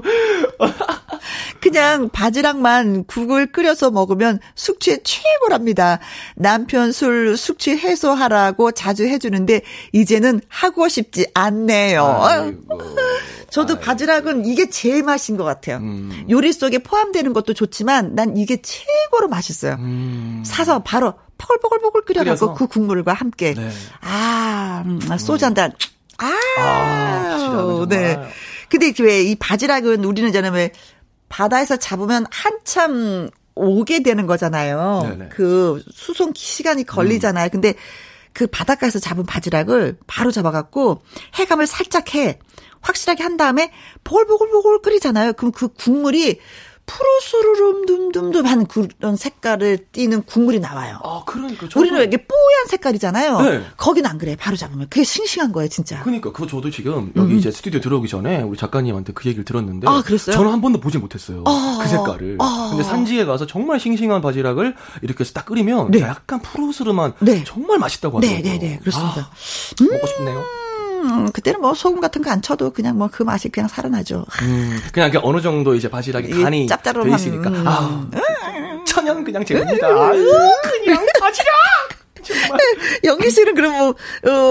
그냥 바지락만 국을 끓여서 먹으면 숙취에 최고랍니다. 남편 술 숙취 해소하라고 자주 해주는데, 이제는 하고 싶지 않네요. 아이고. 저도 아이고. 바지락은 이게 제일 맛인 것 같아요. 음. 요리 속에 포함되는 것도 좋지만, 난 이게 최고로 맛있어요. 음. 사서 바로 포글포글포글 끓여갖고 그 국물과 함께. 네. 아, 음, 소주 한 잔. 아, 아 네. 근데 왜 이 바지락은 우리는 저는 왜 바다에서 잡으면 한참 오게 되는 거잖아요. 네네. 그 수송 시간이 걸리잖아요. 음. 근데 그 바닷가에서 잡은 바지락을 바로 잡아갖고 해감을 살짝 해. 확실하게 한 다음에 보글보글보글 끓이잖아요. 그럼 그 국물이 푸르스르름 둠둠둠한 그런 색깔을 띠는 국물이 나와요. 아, 그러니까. 우리는 이게 뽀얀 색깔이잖아요. 네. 거긴 안 그래. 바로 잡으면. 그게 싱싱한 거예요, 진짜. 그러니까. 그거 저도 지금 여기 음. 이제 스튜디오 들어오기 전에 우리 작가님한테 그 얘기를 들었는데. 아, 그랬어요? 저는 한 번도 보지 못했어요. 아, 그 색깔을. 아, 근데 산지에 가서 정말 싱싱한 바지락을 이렇게 해서 딱 끓이면 네. 약간 푸르스름한 네. 정말 맛있다고 네, 하더라고요. 네, 네, 네. 그렇습니다. 아, 음. 먹고 싶네요. 음, 그때는 뭐 소금 같은 거 안 쳐도 그냥 뭐 그 맛이 그냥 살아나죠. 음, 그냥 어느 정도 이제 바지락이 간이 짭짤한 돼 있으니까. 음. 아, 천연 그냥 제입니다 그냥 바지락. 영기 씨는 그럼 뭐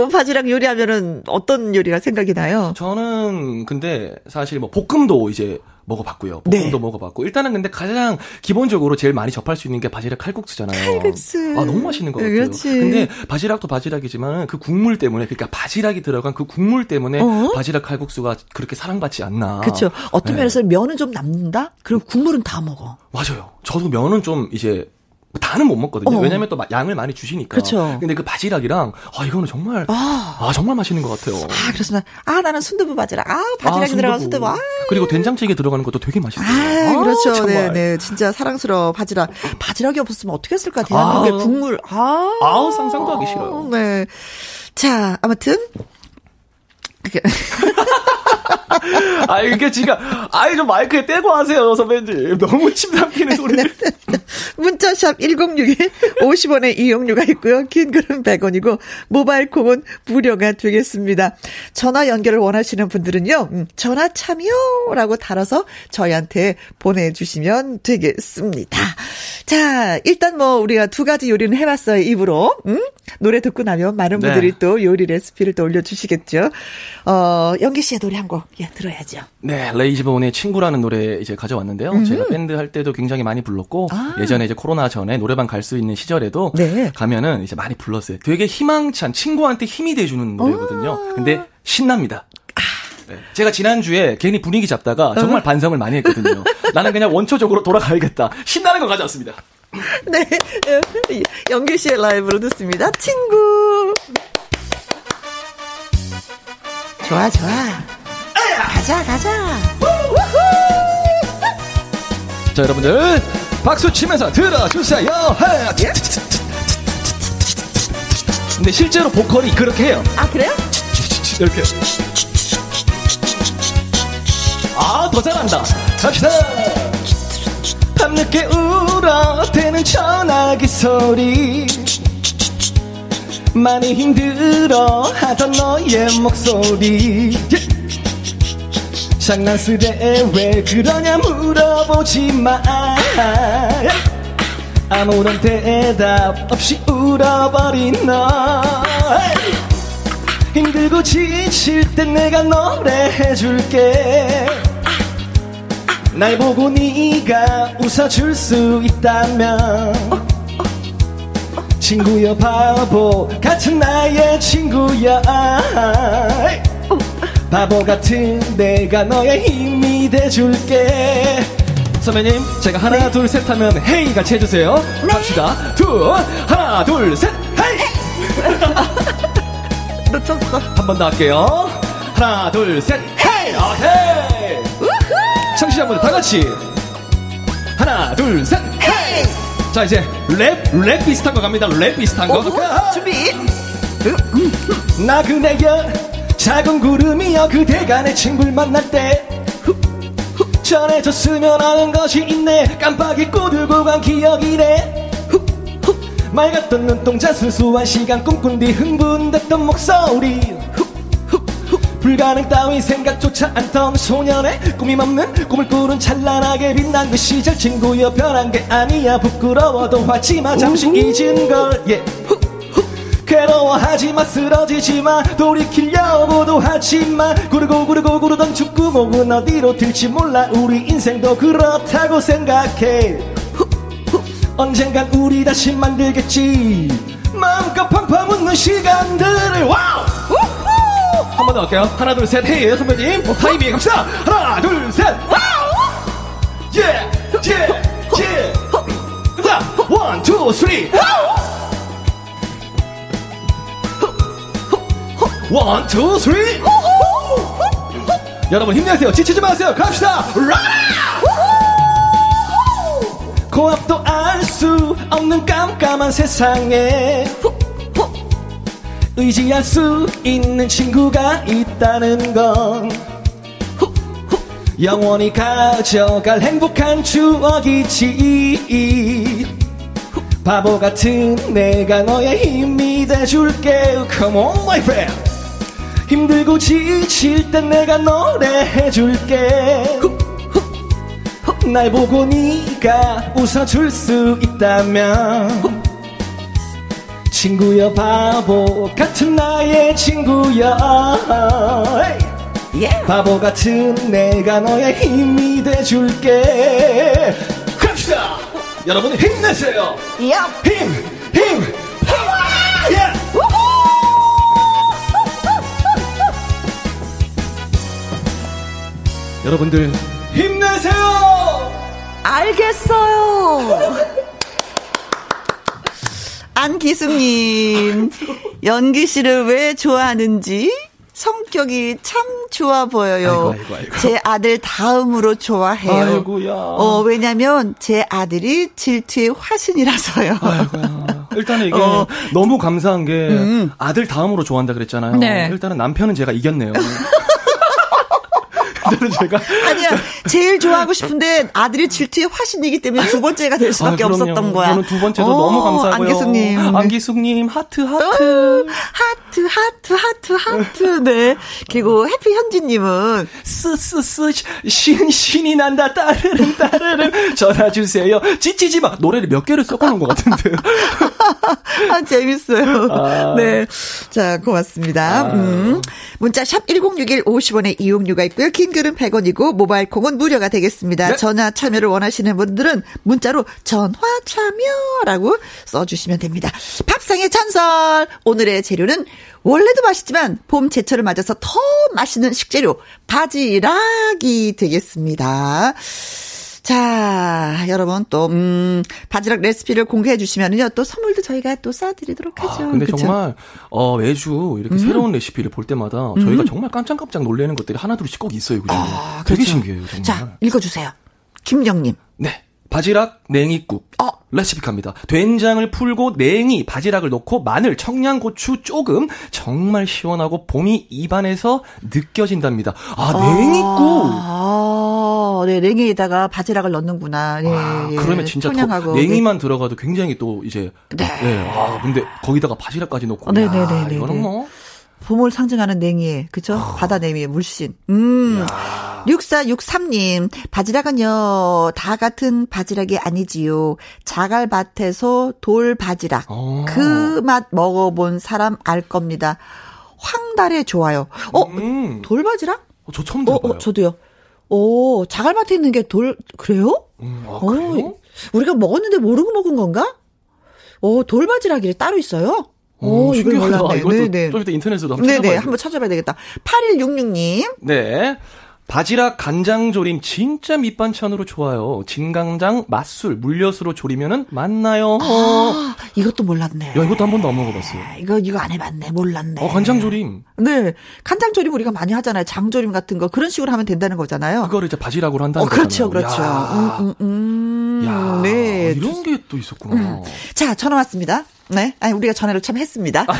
어, 바지락 요리하면은 어떤 요리가 생각이 나요? 저는 근데 사실 뭐 볶음도 이제 먹어봤고요. 볶음도 네. 먹어봤고 일단은 근데 가장 기본적으로 제일 많이 접할 수 있는 게 바지락 칼국수잖아요. 칼국수. 아 너무 맛있는 것 같아요. 그렇지. 근데 바지락도 바지락이지만 그 국물 때문에 그러니까 바지락이 들어간 그 국물 때문에 어? 바지락 칼국수가 그렇게 사랑받지 않나. 그렇죠. 어떤 네. 면에서 면은 좀 남는다. 그리고 국물은 다 먹어. 맞아요. 저도 면은 좀 이제 다는 못 먹거든요. 어. 왜냐면 또 양을 많이 주시니까. 그렇죠. 근데 그 바지락이랑 아 이거는 정말 아, 아 정말 맛있는 것 같아요. 아 그렇습니다. 아 나는 순두부 바지락. 아 바지락이 아, 들어간 순두부. 아. 그리고 된장찌개 들어가는 것도 되게 맛있어요. 아, 그렇죠. 네, 네. 진짜 사랑스러워 바지락. 바지락이 없었으면 어떻게 했을까? 대한민국의 아. 국물. 아. 아우 상상도 하기 싫어요. 네. 자, 아무튼 아, 이게 지금, 아이, 좀 마이크에 떼고 하세요, 선배님. 너무 침 삼키는 소리. 네, 네, 네. 문자샵 1061, 50원의 이용료가 있고요. 긴 글은 100원이고, 모바일 콩은 무료가 되겠습니다. 전화 연결을 원하시는 분들은요, 음, 전화 참여라고 달아서 저희한테 보내주시면 되겠습니다. 자, 일단 뭐, 우리가 두 가지 요리는 해봤어요, 입으로. 음? 노래 듣고 나면 많은 분들이 네. 또 요리 레시피를 또 올려주시겠죠. 어, 연기 씨의 노래 한 곡, 예, 들어야죠. 네, 레이지본의 친구라는 노래 이제 가져왔는데요. 음. 제가 밴드 할 때도 굉장히 많이 불렀고, 아. 예전에 이제 코로나 전에 노래방 갈 수 있는 시절에도 네. 가면은 이제 많이 불렀어요. 되게 희망찬 친구한테 힘이 돼주는 노래거든요. 아. 근데 신납니다. 아. 네. 제가 지난주에 괜히 분위기 잡다가 정말 어? 반성을 많이 했거든요. 나는 그냥 원초적으로 돌아가야겠다. 신나는 거 가져왔습니다. 네. 연기 씨의 라이브로 듣습니다. 친구. 좋아, 좋아. 가자, 가자. 자, 여러분들. 박수 치면서 들어주세요. 근데 실제로 보컬이 그렇게 해요. 아, 그래요? 이렇게. 아, 더 잘한다. 갑시다. 밤늦게 울어대는 전화기 소리 많이 힘들어 하던 너의 목소리. 장난스레 왜 그러냐 물어보지 마. 아무런 대답 없이 울어버린 너. 힘들고 지칠 땐 내가 노래해줄게. 날 보고 네가 웃어줄 수 있다면 친구여 바보. 같은 나의 친구야. 바보 같은 내가 너의 힘이 돼줄게. 선배님 제가 하나 네. 둘셋 하면 헤이 같이 해주세요. 네. 갑시다. 둘 하나 둘셋 헤이! 놓쳤어. 한 번 더 할게요. 하나 둘셋 헤이! 오케이! 청취자분들 다 같이. 하나 둘 셋. 자 이제 랩 랩 비슷한 거 갑니다. 랩 비슷한 거. 어, 준비. 나그네여 작은 구름이여 그대가 내 친구를 만날 때 전해줬으면 하는 것이 있네. 깜빡 잊고 들고 간 기억이네 맑았던 눈동자 순수한 시간 꿈꾼 뒤 흥분됐던 목소리 불가능 따위 생각조차 않던 소년의 꿈이 없는 꿈을 꾸는 찬란하게 빛난 그 시절 친구여 변한 게 아니야. 부끄러워도 하지마. 잠시 잊은 걸. yeah. 괴로워하지마. 쓰러지지마. 돌이키려고도 하지마. 구르고 구르고 구르던 축구공은 어디로 튈지 몰라. 우리 인생도 그렇다고 생각해. 언젠간 우리 다시 만나겠지. 마음껏 팡팡 웃는 시간들을. 와우 한 번 더 할게요 하나 둘 셋 hey 선배님 뭐 타이밍 갑시다 하나 둘 셋 와우 yeah yeah yeah 자 one two three one, two, three! 여러분 힘내세요. 지치지 마세요. 갑시다. 라! 코앞도 알 수 없는 깜깜한 세상에 의지할 수 있는 친구가 있다는 건. 영원히 가져갈 행복한 추억이지. 바보 같은 내가 너의 힘이 돼줄게. Come on my friend. 힘들고 지칠 땐 내가 노래해줄게. 날 보고 네가 웃어줄 수 있다면 친구여 바보 같은 나의 친구여 바보 같은 내가 너의 힘이 돼줄게 갑시다 여러분 힘내세요 야. 힘! 힘! 파워! 예! 여러분들 힘내세요! 알겠어요. 안기숙님, 영기 씨를 왜 좋아하는지 성격이 참 좋아 보여요. 아이고, 아이고, 아이고. 제 아들 다음으로 좋아해요. 어, 왜냐면 제 아들이 질투의 화신이라서요. 일단은 이게 어. 너무 감사한 게 아들 다음으로 좋아한다 그랬잖아요. 네. 일단은 남편은 제가 이겼네요. 일단은 제가 아니야, 제일 좋아하고 싶은데 아들이 질투의 화신이기 때문에 두 번째가 될 수밖에 아. 없었던 거야. 저는 두 번째도 어, 너무 감사하고요. 안기숙님. 안기숙님 하트 하트. 하트, 하트, 하트, 하트. 네. 그리고 해피 현지님은 스스스 신 신이 난다 따르릉 따르릉 전화 주세요. 찌찌지 마 노래를 몇 개를 섞어놓은 것 같은데요. 아, 재밌어요. 아. 네. 자, 고맙습니다. 음. 문자 샵 1061 50원의 이용료가 있고요. 긴 글은 100원이고 모바일 콩은 무료가 되겠습니다. 네. 전화 참여를 원하시는 분들은 문자로 전화 참여라고 써주시면 됩니다. 밥상의 전설. 오늘의 재료는 원래도 맛있지만 봄 제철을 맞아서 더 맛있는 식재료 바지락이 되겠습니다. 자, 여러분 또, 음, 바지락 레시피를 공개해 주시면은요, 또 선물도 저희가 또 쏴드리도록 하죠. 아, 근데 그쵸? 정말 어 매주 이렇게 새로운 레시피를 볼 때마다 저희가 정말 깜짝깜짝 놀라는 것들이 하나둘씩 꼭 있어요. 그죠? 아, 되게 그렇죠. 신기해요. 정말. 자, 읽어주세요. 김영님. 네. 바지락 냉이국 어. 레시피 갑니다. 된장을 풀고 냉이, 바지락을 넣고 마늘, 청양고추 조금 정말 시원하고 봄이 입안에서 느껴진답니다. 아 냉이국. 아, 네, 냉이에다가 바지락을 넣는구나. 예, 아, 예. 그러면 진짜 더 청양하고. 냉이만 들어가도 굉장히 또 이제 네. 아 근데 거기다가 바지락까지 넣고 어, 네, 야, 네, 네, 네, 이거는 네. 뭐 봄을 상징하는 냉이에, 그죠? 바다 냉이의 물씬. 음. 6463님, 바지락은요, 다 같은 바지락이 아니지요. 자갈밭에서 돌 바지락. 어. 그맛 먹어본 사람 알 겁니다. 황달에 좋아요. 어, 음. 돌 바지락? 어, 저 처음 어, 들어봐요. 어, 저도요. 오, 자갈밭에 있는 게 돌, 그래요? 음, 아, 어, 그래요? 우리가 먹었는데 모르고 먹은 건가? 오, 돌바지락이 따로 있어요? 오, 어, 이걸. 몰랐네. 이것도 네네. 좀 이따 인터넷으로 한번 네네, 찾아봐야죠. 한번 찾아봐야 되겠다. 8166님. 네. 바지락 간장 조림 진짜 밑반찬으로 좋아요. 진간장, 맛술, 물엿으로 조리면은 맛나요. 아, 이것도 몰랐네. 야, 이것도 한 번도 안 먹어봤어요. 아, 이거, 이거 안 해봤네. 몰랐네. 어, 간장 조림. 네. 간장 조림 우리가 많이 하잖아요. 장 조림 같은 거. 그런 식으로 하면 된다는 거잖아요. 그거를 이제 바지락으로 한다는 어, 그렇죠, 거잖아요. 그렇죠. 야. 음, 음, 음. 야, 네. 이런 게 또 있었구나. 음. 자, 전화 왔습니다. 네. 아니, 우리가 전화를 참 했습니다.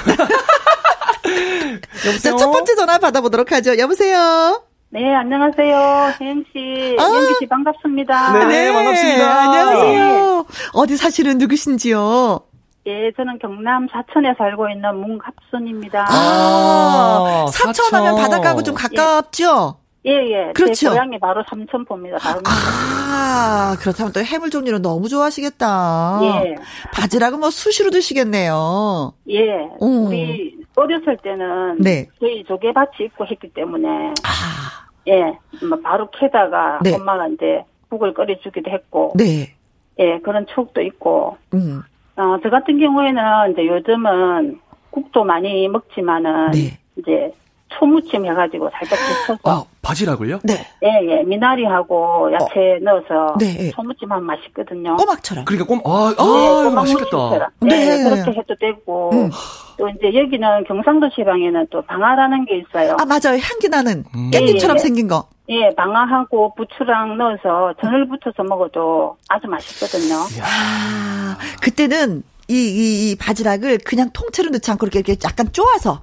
여보세요? 자, 첫 번째 전화 받아보도록 하죠. 여보세요? 네, 안녕하세요. 혜영 씨, 아. 연기 씨 반갑습니다. 네. 반갑습니다. 안녕하세요. 어디 사시는 누구신지요? 예, 저는 경남 사천에 살고 있는 문갑순입니다. 아, 아, 사천 하면 사천. 바닷가하고 좀 가깝죠? 예, 예. 그렇죠. 제 고향이 바로 삼천포입니다. 바로 아, 그렇다면 또 해물 종류를 너무 좋아하시겠다. 예, 바지락은 뭐 수시로 드시겠네요. 예. 음. 우리 어렸을 때는 네. 저희 조개밭이 있고 했기 때문에 아, 예, 뭐 바로 캐다가 네. 엄마가 이제 국을 끓여주기도 했고 네. 예, 그런 추억도 있고 음, 어, 저 같은 경우에는 이제 요즘은 국도 많이 먹지만은 네. 이제 초무침 해가지고 살짝 데쳐서 아, 바지락을요? 네. 예, 예, 미나리하고 야채 넣어서 네. 초무침 하면 맛있거든요. 꼬막처럼. 그러니까 꼼, 아, 아, 예, 이거 맛있겠다. 네. 예, 그렇게 해도 되고 음. 또 이제 여기는 경상도 지방에는 또 방아라는 게 있어요. 아, 맞아요. 향기 나는 음. 깻잎처럼 예, 예. 생긴 거. 예, 방아하고 부추랑 넣어서 전을 붙여서 먹어도 아주 맛있거든요. 아, 그때는 이, 이, 이 바지락을 그냥 통째로 넣지 않고 이렇게, 이렇게 약간 쪼아서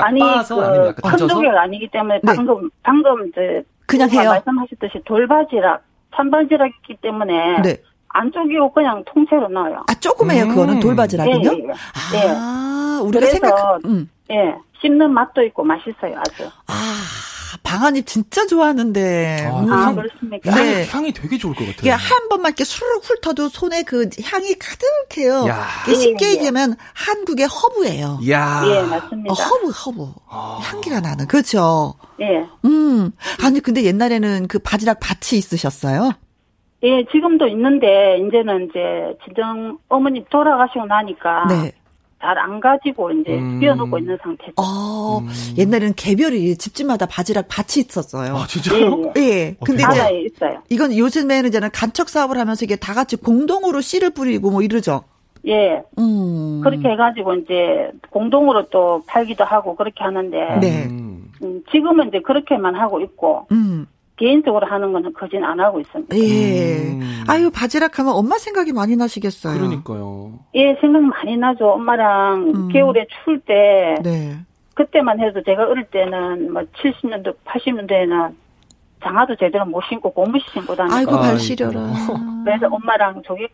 그러니까 아니, 아니면 그 약간 얹어서? 천조개가 아니기 때문에 네. 방금 방금 이제 그냥 해요. 말씀하셨듯이 돌바지락, 산바지락이기 때문에 네. 안 쪼개고 그냥 통째로 넣어요. 아, 조그매요. 음. 그거는 돌바지락은요? 예, 예, 예. 아, 우리가 그래서- 생각, 음. 예, 씹는 맛도 있고 맛있어요, 아주. 아, 방아잎 진짜 좋아하는데. 아, 음. 아, 향- 그렇습니까? 네. 향이, 향이 되게 좋을 것 같아요. 이게 한 번만 이렇게 수르륵 훑어도 손에 그 향이 가득해요. 야. 이게 쉽게 예, 예. 얘기하면 한국의 허브예요. 야 예, 맞습니다. 어, 허브, 허브. 아. 향기가 나는. 그렇죠. 예. 음. 아니, 근데 옛날에는 그 바지락 밭이 있으셨어요? 예, 지금도 있는데, 이제는 이제, 친정, 어머니 돌아가시고 나니까, 네. 잘 안 가지고, 이제, 음. 비워놓고 있는 상태죠. 어, 음. 옛날에는 개별이 집집마다 바지락 밭이 있었어요. 아, 예, 진짜요? 예. 예. 근데 대박. 이제 바다에 있어요. 이건 요즘에는 이제는 간척 사업을 하면서 이게 다 같이 공동으로 씨를 뿌리고 뭐 이러죠. 예. 음. 그렇게 해가지고, 이제, 공동으로 또 팔기도 하고, 그렇게 하는데, 네. 음. 음, 지금은 이제 그렇게만 하고 있고, 음. 개인적으로 하는 거는 거진 안 하고 있습니다. 예. 음. 아유, 바지락 하면 엄마 생각이 많이 나시겠어요. 그러니까요. 예, 생각 많이 나죠. 엄마랑 음. 겨울에 추울 때, 네. 그때만 해도 제가 어릴 때는 뭐 70년대, 80년대에는 장화도 제대로 못 신고 고무신 신고 다니고 아이고, 아이고. 발 시려라. 그래서 엄마랑 조개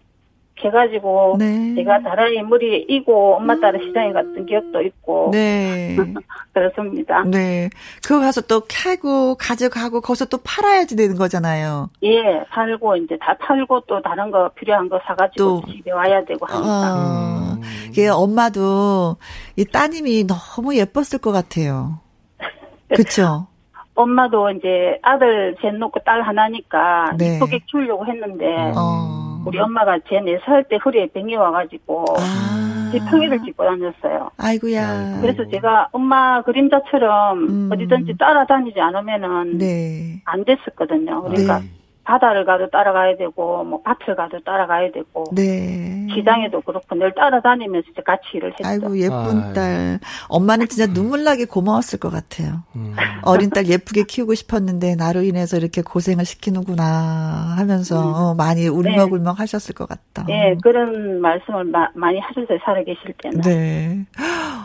해가지고 네. 제가 다라이 머리에 이고 엄마 따라 시장에 갔던 기억도 있고 네. 그렇습니다. 네. 그거 가서 또 캐고 가져가고 거기서 또 팔아야지 되는 거잖아요. 예, 팔고 이제 다 팔고 또 다른 거 필요한 거 사가지고 또. 집에 와야 되고 하니까 어. 음. 이게 엄마도 이 따님이 너무 예뻤을 것 같아요. 그쵸? 엄마도 이제 아들 셋 놓고 딸 하나니까 네. 이쁘게 키우려고 했는데 어. 우리 엄마가 제 네 살 때 허리에 병이 와가지고 아. 제 평이를 짚고 다녔어요. 아이고야. 그래서 제가 엄마 그림자처럼 음. 어디든지 따라다니지 않으면은 네. 안 됐었거든요. 그러니까 네. 바다를 가도 따라가야 되고 뭐 밭을 가도 따라가야 되고 네. 시장에도 그렇고 늘 따라다니면서 이제 같이 일을 했죠. 아이고 예쁜 아유. 딸. 엄마는 진짜 눈물 나게 고마웠을 것 같아요. 음. 어린 딸 예쁘게 키우고 싶었는데 나로 인해서 이렇게 고생을 시키는구나 하면서 어, 많이 울먹울먹 하셨을 것 같다. 예, 그런 말씀을 마- 많이 하셨어요. 살아계실 때는. 네.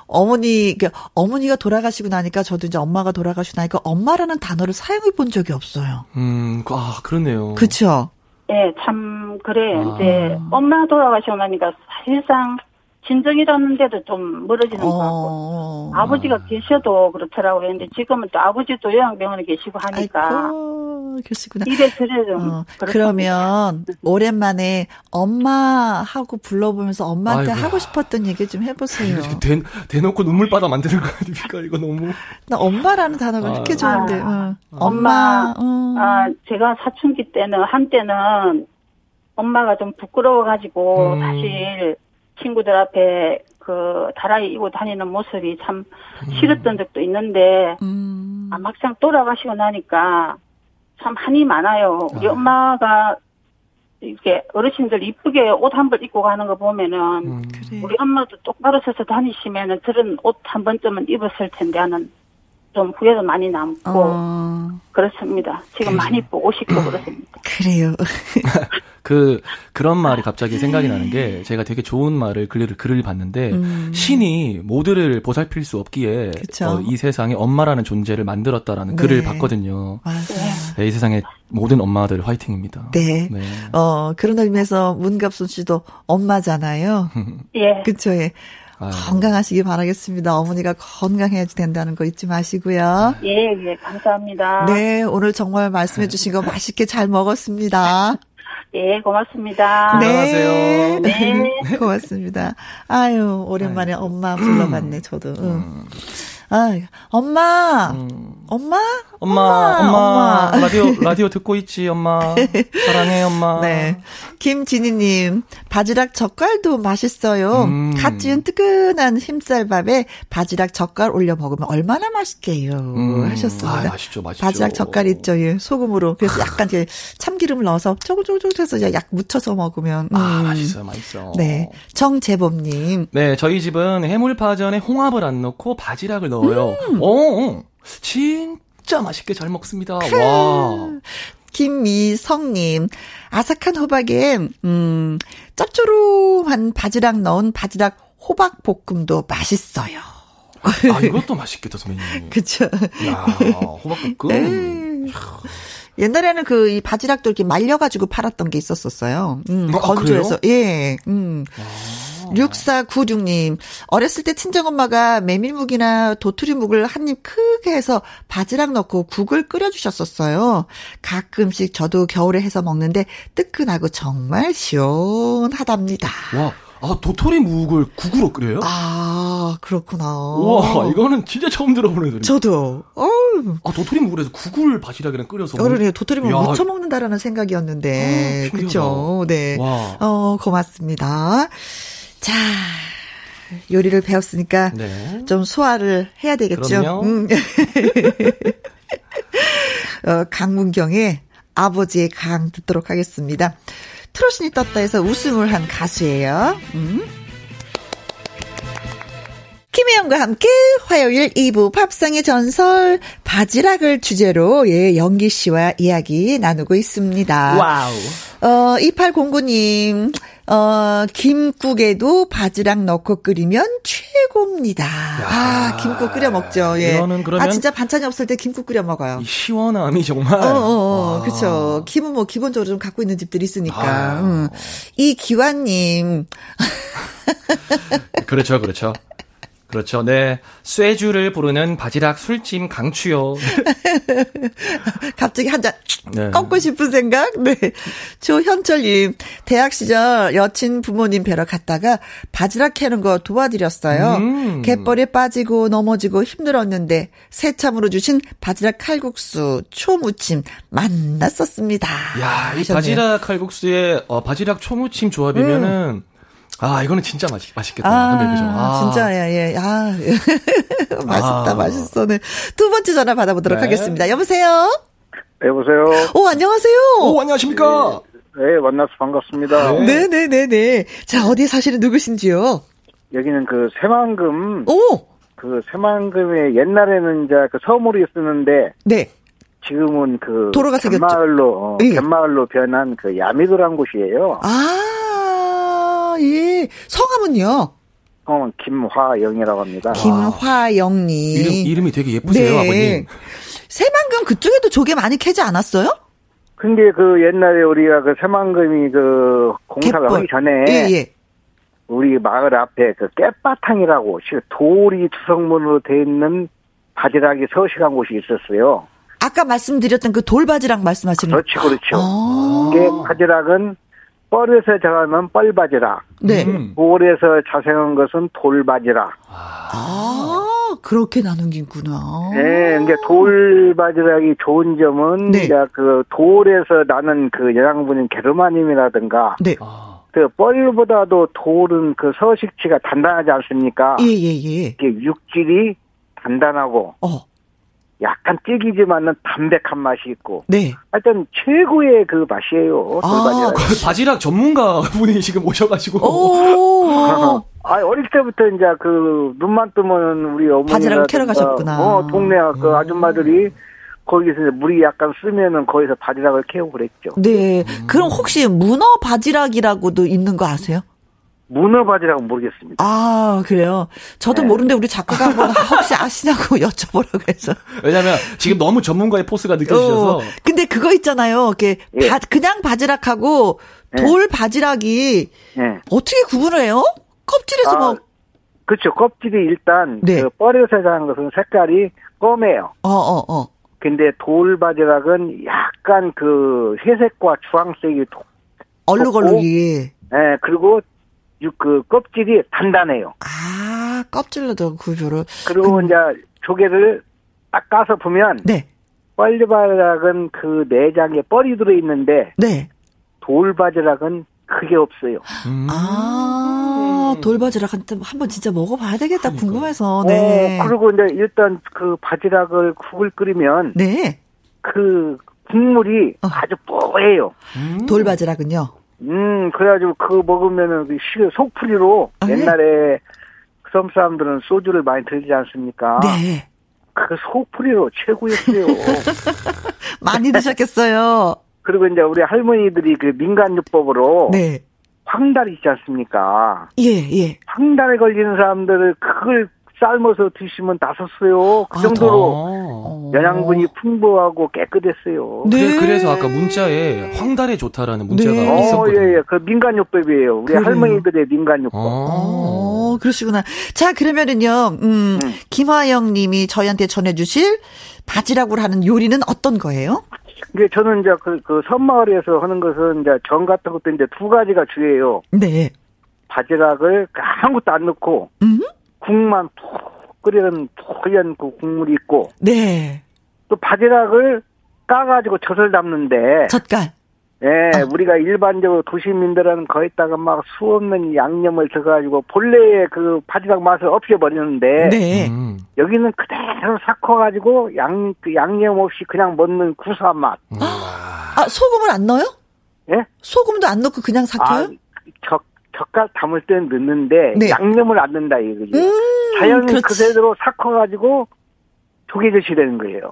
어머니, 그 어머니가 돌아가시고 나니까 저도 이제 엄마가 돌아가시고 나니까 엄마라는 단어를 사용해 본 적이 없어요. 음, 그- 아, 그러네요. 그쵸? 예, 참 그래요. 아. 이제 엄마 돌아가시고 나니까 사실상 진정이라는데도 좀 멀어지는 것 같고 어. 아버지가 계셔도 그렇더라고요. 근데 지금은 또 아버지도 요양병원에 계시고 하니까 아이고, 그러시구나. 입에 들여 좀 어. 그러면 오랜만에 엄마하고 불러보면서 엄마한테 아이고. 하고 싶었던 얘기 좀 해보세요. 이렇게 대, 대놓고 눈물 바다 만드는 거 아닙니까? 이거 너무. 나 엄마라는 단어가 아. 그렇게 좋은데. 어. 엄마, 음. 아, 제가 사춘기 때는 한때는 엄마가 좀 부끄러워가지고 음. 사실 친구들 앞에 그 다라이 이고 다니는 모습이 참 싫었던 적도 있는데 음. 아, 막상 돌아가시고 나니까 참 한이 많아요. 우리 아. 엄마가 이렇게 어르신들 이쁘게 옷 한 벌 입고 가는 거 보면은 음. 우리 엄마도 똑바로 서서 다니시면은 저런 옷 한 번쯤은 입었을 텐데 하는 좀 후회도 많이 남고 어, 그렇습니다. 지금 많이 보고 싶고 그렇습니다. 그래요. 그 그런 말이 갑자기 생각이 나는 게 제가 되게 좋은 말을 글을 글을 봤는데 음. 신이 모두를 보살필 수 없기에. 어, 이 세상에 엄마라는 존재를 만들었다라는 네. 글을 봤거든요. 맞아. 네, 이 세상의 모든 엄마들 화이팅입니다. 네. 네. 어, 그런 의미에서 문갑순 씨도 엄마잖아요. 예. 그쵸, 예. 아유. 건강하시기 바라겠습니다. 어머니가 건강해야 된다는 거 잊지 마시고요. 예, 예, 감사합니다. 네, 오늘 정말 말씀해 주신 거 맛있게 잘 먹었습니다. 예, 고맙습니다. 건강하세요. 네. 고맙습니다. 아유, 오랜만에 엄마 불러봤네, 저도. 응. 아, 엄마! 음. 엄마? 엄마, 엄마, 엄마. 라디오, 라디오 듣고 있지, 엄마. 사랑해, 엄마. 네. 김진희님, 바지락 젓갈도 맛있어요. 음. 갓 지은 뜨끈한 흰쌀밥에 바지락 젓갈 올려 먹으면 얼마나 맛있게요. 음. 하셨습니다. 아, 맛있죠, 맛있죠. 바지락 젓갈 있죠, 예. 소금으로. 그래서 약간 이제 참기름을 넣어서 쪼글쪼글 해서 약 묻혀서 먹으면. 아, 음. 맛있어요, 맛있어. 네. 정재범님, 네, 저희 집은 해물파전에 홍합을 안 넣고 바지락을 넣어요. 음. 어, 진 짜 맛있게 잘 먹습니다. 와. 김미성님, 아삭한 호박에, 음, 짭조름한 바지락 넣은 바지락 호박 볶음도 맛있어요. 아, 이것도 맛있겠다, 선배님. 그쵸. 야, 호박볶음. 에이. 옛날에는 그, 이 바지락도 이렇게 말려가지고 팔았던 게 있었었어요. 음, 아, 건조해서. 예, 음. 6496님, 어렸을 때 친정엄마가 메밀묵이나 도토리묵을 한 입 크게 해서 바지락 넣고 국을 끓여주셨었어요. 가끔씩 저도 겨울에 해서 먹는데 뜨끈하고 정말 시원하답니다. 와, 아, 도토리 묵을 국으로 끓여요? 아, 그렇구나. 와, 이거는 진짜 처음 들어보는 소리. 저도, 어우, 아, 도토리 묵을 해서 국을 바지락이랑 끓여서. 어른에 도토리묵 야. 무쳐 먹는다라는 생각이었는데, 아. 그쵸? 네. 와. 어, 고맙습니다. 자, 요리를 배웠으니까 네. 좀 소화를 해야 되겠죠. 음. 어, 강문경의 아버지의 강 듣도록 하겠습니다. 트롯신이 떴다 해서 우승을 한 가수예요. 음. 김혜영과 함께 화요일 2부 밥상의 전설 바지락을 주제로 예, 영기 씨와 이야기 나누고 있습니다. 와우. 어, 2809님, 어, 김국에도 바지락 넣고 끓이면 최고입니다. 아, 김국 끓여 먹죠. 예. 이거는 그러면- 아, 진짜 반찬이 없을 때 김국 끓여 먹어요. 이 시원함이 정말. 어, 어, 어, 와. 그쵸. 김은 뭐 기본적으로 좀 갖고 있는 집들이 있으니까. 아. 음. 이 기환님, 그렇죠, 그렇죠. 그렇죠. 네. 쇠주를 부르는 바지락 술찜 강추요. 갑자기 한잔 네. 꺾고 싶은 생각? 네. 조현철님, 대학 시절 여친 부모님 뵈러 갔다가 바지락 캐는 거 도와드렸어요. 음. 갯벌에 빠지고 넘어지고 힘들었는데 새참으로 주신 바지락 칼국수, 초무침 만났었습니다. 야, 이 하셨네요. 바지락 칼국수에 어, 바지락 초무침 조합이면은 아, 이거는 진짜 맛있, 맛있겠다. 아, 근데 그죠? 아. 진짜, 예, 예. 아, 맛있다, 아. 맛있어. 네. 두 번째 전화 받아보도록 네. 하겠습니다. 여보세요? 여보세요. 오, 안녕하세요. 오, 안녕하십니까? 네, 만나서 반갑습니다. 네. 네네네네. 자, 어디 사시는 누구신지요? 여기는 그 새만금, 오! 그 새만금에 옛날에는 이제 그 서물이 쓰는데 네. 지금은 그 도로가 생겼죠. 갯마을로 어, 예. 갯마을로 변한 그 야미도란 곳이에요. 아, 예. 성함은요? 성은 김화영이라고 합니다. 김화영님. 이름, 이름이 되게 예쁘세요, 네. 아버님. 새만금 그쪽에도 조개 많이 캐지 않았어요? 근데 그 옛날에 우리가 그 새만금이 그 공사가 갯벌. 하기 전에 예, 예. 우리 마을 앞에 그 깻바탕이라고 실- 돌이 투성문으로 돼 있는 바지락이 서식한 곳이 있었어요. 아까 말씀드렸던 그 돌바지락 말씀하시는 그렇죠, 그렇죠. 아. 이게 바지락은 뻘에서 자라는 뻘바지락, 네. 음. 돌에서 자생한 것은 돌바지락. 아, 그렇게 나눈긴구나. 예, 이제 돌바지락이 좋은 점은 네. 이제 그 돌에서 나는 그 영양분인 게르마늄이라든가 네. 아, 그 뻘보다도 돌은 그 서식지가 단단하지 않습니까? 예, 예, 예. 이게 육질이 단단하고 어. 약간 찌기지만은 담백한 맛이 있고. 네. 하여튼 최고의 그 맛이에요. 아. 그 바지락 전문가 분이 지금 오셔가지고. 오. 아, 어릴 때부터 이제 그 눈만 뜨면 우리 어머니 바지락을 캐러 가셨구나. 어, 동네 그 음. 아줌마들이 거기서 물이 약간 쓰면은 거기서 바지락을 캐고 그랬죠. 네. 그럼 혹시 문어 바지락이라고도 있는 거 아세요? 문어 바지락은 모르겠습니다. 아, 그래요? 저도 네. 모르는데 우리 작가가 한번 혹시 아시냐고 여쭤보라고 해서. 왜냐면 지금 너무 전문가의 포스가 느껴지셔서. 어, 근데 그거 있잖아요. 이렇게 예. 바- 그냥 바지락하고 예. 돌 바지락이 예. 어떻게 구분을 해요? 껍질에서 아, 뭐, 그렇죠. 껍질이 일단 네. 그 뻘에서 자란 것은 색깔이 검해요. 어, 어, 어. 근데 돌 바지락은 약간 그 회색과 주황색이 도- 얼룩얼룩이. 예, 그리고 유- 그 껍질이 단단해요. 아, 껍질로도 구조를. 그리고 이제 조개를 딱 까서 보면 네, 뻘바지락은 그 내장에 뻘이 들어 있는데 네. 돌 바지락은 그게 없어요. 음. 아, 돌바지락 한, 한번 진짜 먹어봐야 되겠다. 궁금해서. 네. 어, 그리고 이제 일단 그 바지락을 국을 끓이면 네. 그 국물이 어. 아주 뽀해요. 돌바지락은요. 음, 그래가지고 그거 먹으면은 그 시- 속풀이로 아, 네. 옛날에 섬 사람들은 소주를 많이 들지 않습니까? 네. 그 속풀이로 최고였어요. 많이 드셨겠어요. 그리고 이제 우리 할머니들이 그 민간요법으로 네. 황달 있지 않습니까? 예, 예. 황달에 걸리는 사람들을 그걸 삶아서 드시면 나섰어요. 그 아, 정도로 어. 영양분이 풍부하고 깨끗했어요. 네. 그래, 그래 서 아까 문자에 황달에 좋다라는 문자가 네. 어, 있었거든요. 예, 예. 그 민간요법이에요. 우리 그래요. 할머니들의 민간요법. 어. 어, 그러시구나. 자, 그러면은요, 음, 음. 김화영 님이 저희한테 전해 주실 바지락으로 하는 요리는 어떤 거예요? 이게 저는 이제 그, 그 섬마을에서 하는 것은 이제 전 같은 것도 이제 두 가지가 주예요. 네. 바지락을 아무것도 안 넣고 음? 국만 푹 끓이는 푹연 그 국물이 있고 네. 또 바지락을 까가지고 젖을 담는데 젓갈. 예, 아. 우리가 일반적으로 도시민들은 거기다가 막 수없는 양념을 넣어가지고 본래의 그 바지락 맛을 없애버리는데 네. 음. 여기는 그대로 삭혀가지고 양, 그 양념 없이 그냥 먹는 구수한 맛. 아, 소금을 안 넣어요? 예? 소금도 안 넣고 그냥 아, 삭혀요? 젓, 젓갈 담을 때는 넣는데 네. 양념을 안 넣는다 이거지. 음, 자연 그렇지. 그대로 삭혀가지고 조개젓이 되는 거예요.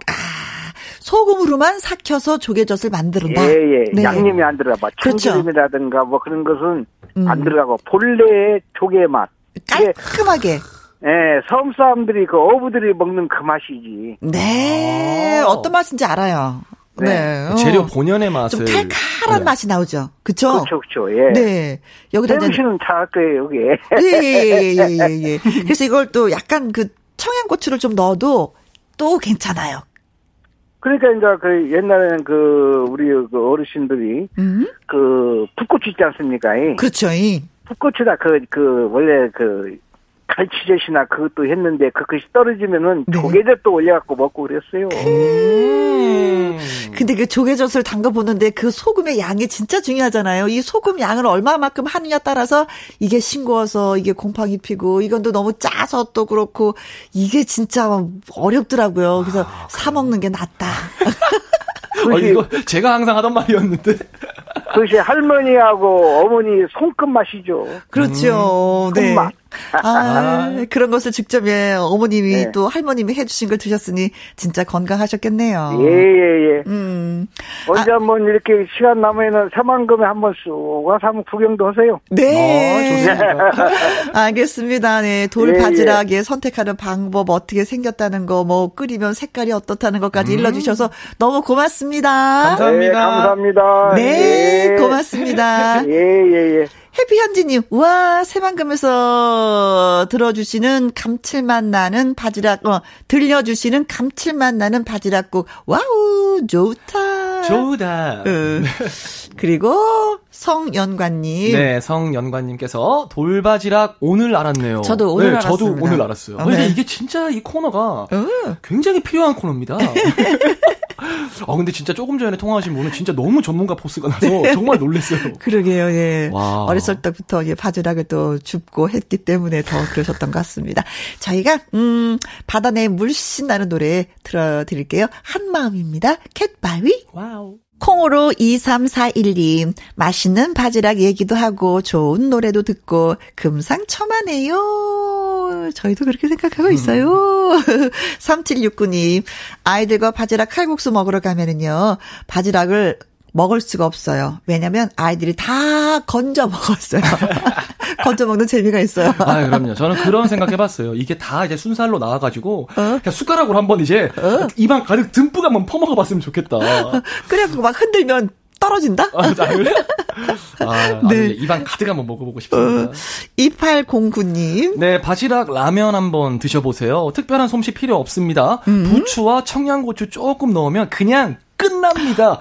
소금으로만 삭혀서 조개젓을 만들었다. 예, 예. 네. 양념이 안 들어가. 뭐 그렇죠. 참기름이라든가 뭐 그런 것은 음. 안 들어가고 본래의 조개 맛. 깔끔하게. 예, 섬 사람들이 그 어부들이 먹는 그 맛이지. 네. 아. 어떤 맛인지 알아요. 네. 네. 어. 재료 본연의 맛을. 좀 칼칼한 네. 맛이 나오죠. 그쵸? 그렇죠, 그렇죠. 예. 네. 여기다 이제 씨는 잘할 거예요, 여기. 예, 예, 예, 예, 예. 그래서 이걸 또 약간 그 청양고추를 좀 넣어도 또 괜찮아요. 그러니까 이제 그 옛날에는 그 우리 그 어르신들이 음? 그 풋고추 있지 않습니까? 이 그렇죠. 이. 풋고추다 그그 원래 그 갈치젓이나 그것도 했는데 그것이 떨어지면은 네. 조개젓도 올려갖고 먹고 그랬어요. 음. 근데 그 조개젓을 담가 보는데 그 소금의 양이 진짜 중요하잖아요. 이 소금 양을 얼마만큼 하느냐 따라서 이게 싱거워서 이게 곰팡이 피고 이건 또 너무 짜서 또 그렇고 이게 진짜 어렵더라고요. 그래서 사 먹는 게 낫다. 어, 이거 제가 항상 하던 말이었는데. 그것이 할머니하고 어머니 손끝 맛이죠. 그렇죠. 네. 손맛. 아, 그런 것을 직접 예, 어머님이 네. 또 할머님이 해주신 걸 드셨으니 진짜 건강하셨겠네요. 예 예 예. 음, 언제 한번 이렇게 시간 남으면은 새만금에 한번 쑥 와서 한번 구경도 하세요. 네. 어, 좋습니다. 알겠습니다. 네. 돌 예, 바지락에 선택하는 방법 어떻게 생겼다는 거, 뭐 끓이면 색깔이 어떻다는 것까지 일러주셔서 너무 고맙습니다. 감사합니다. 네, 감사합니다. 네, 예. 고맙습니다. 예 예 예. 해피현지님, 와, 새만금에서 들어주시는 감칠맛 나는 바지락, 어, 들려주시는 감칠맛 나는 바지락국. wow, 좋다. 좋다. 어. 그리고 성연관님. 네, 성연관님께서 돌바지락 오늘 알았네요. 저도 오늘 네, 저도 알았습니다. 오늘 알았어요. 어, 근데 네. 이게 진짜 이 코너가 어. 굉장히 필요한 코너입니다. 어, 근데 진짜 조금 전에 통화하신 분은 진짜 너무 전문가 force가 나서 네. 정말 놀랐어요. 그러게요, 예. 와. 어렸을 때부터 예, 바지락을 또 줍고 했기 때문에 더 그러셨던 것 같습니다. 저희가, 음, 바다 내 물씬 나는 노래 들어드릴게요. 한마음입니다. 갯바위. Wow. 콩으로 2341님, 맛있는 바지락 얘기도 하고, 좋은 노래도 듣고, 금상첨화네요. 저희도 그렇게 생각하고 있어요. 음. 3769님, 아이들과 바지락 칼국수 먹으러 가면은요, 바지락을 먹을 수가 없어요. 왜냐면 아이들이 다 건져 먹었어요. 건져 먹는 재미가 있어요. 아, 그럼요. 저는 그런 생각 해봤어요. 이게 다 이제 순살로 나와가지고 어? 그냥 숟가락으로 한번 이제 어? 입안 가득 듬뿍 한번 퍼먹어봤으면 좋겠다. 그래갖고 막 흔들면 떨어진다? 아, 그래? 아, 네. 입안 가득 한번 먹어보고 싶습니다. 어, 2809님. 네, 바지락 라면 한번 드셔보세요. 특별한 솜씨 필요 없습니다. 음. 부추와 청양고추 조금 넣으면 그냥 끝납니다.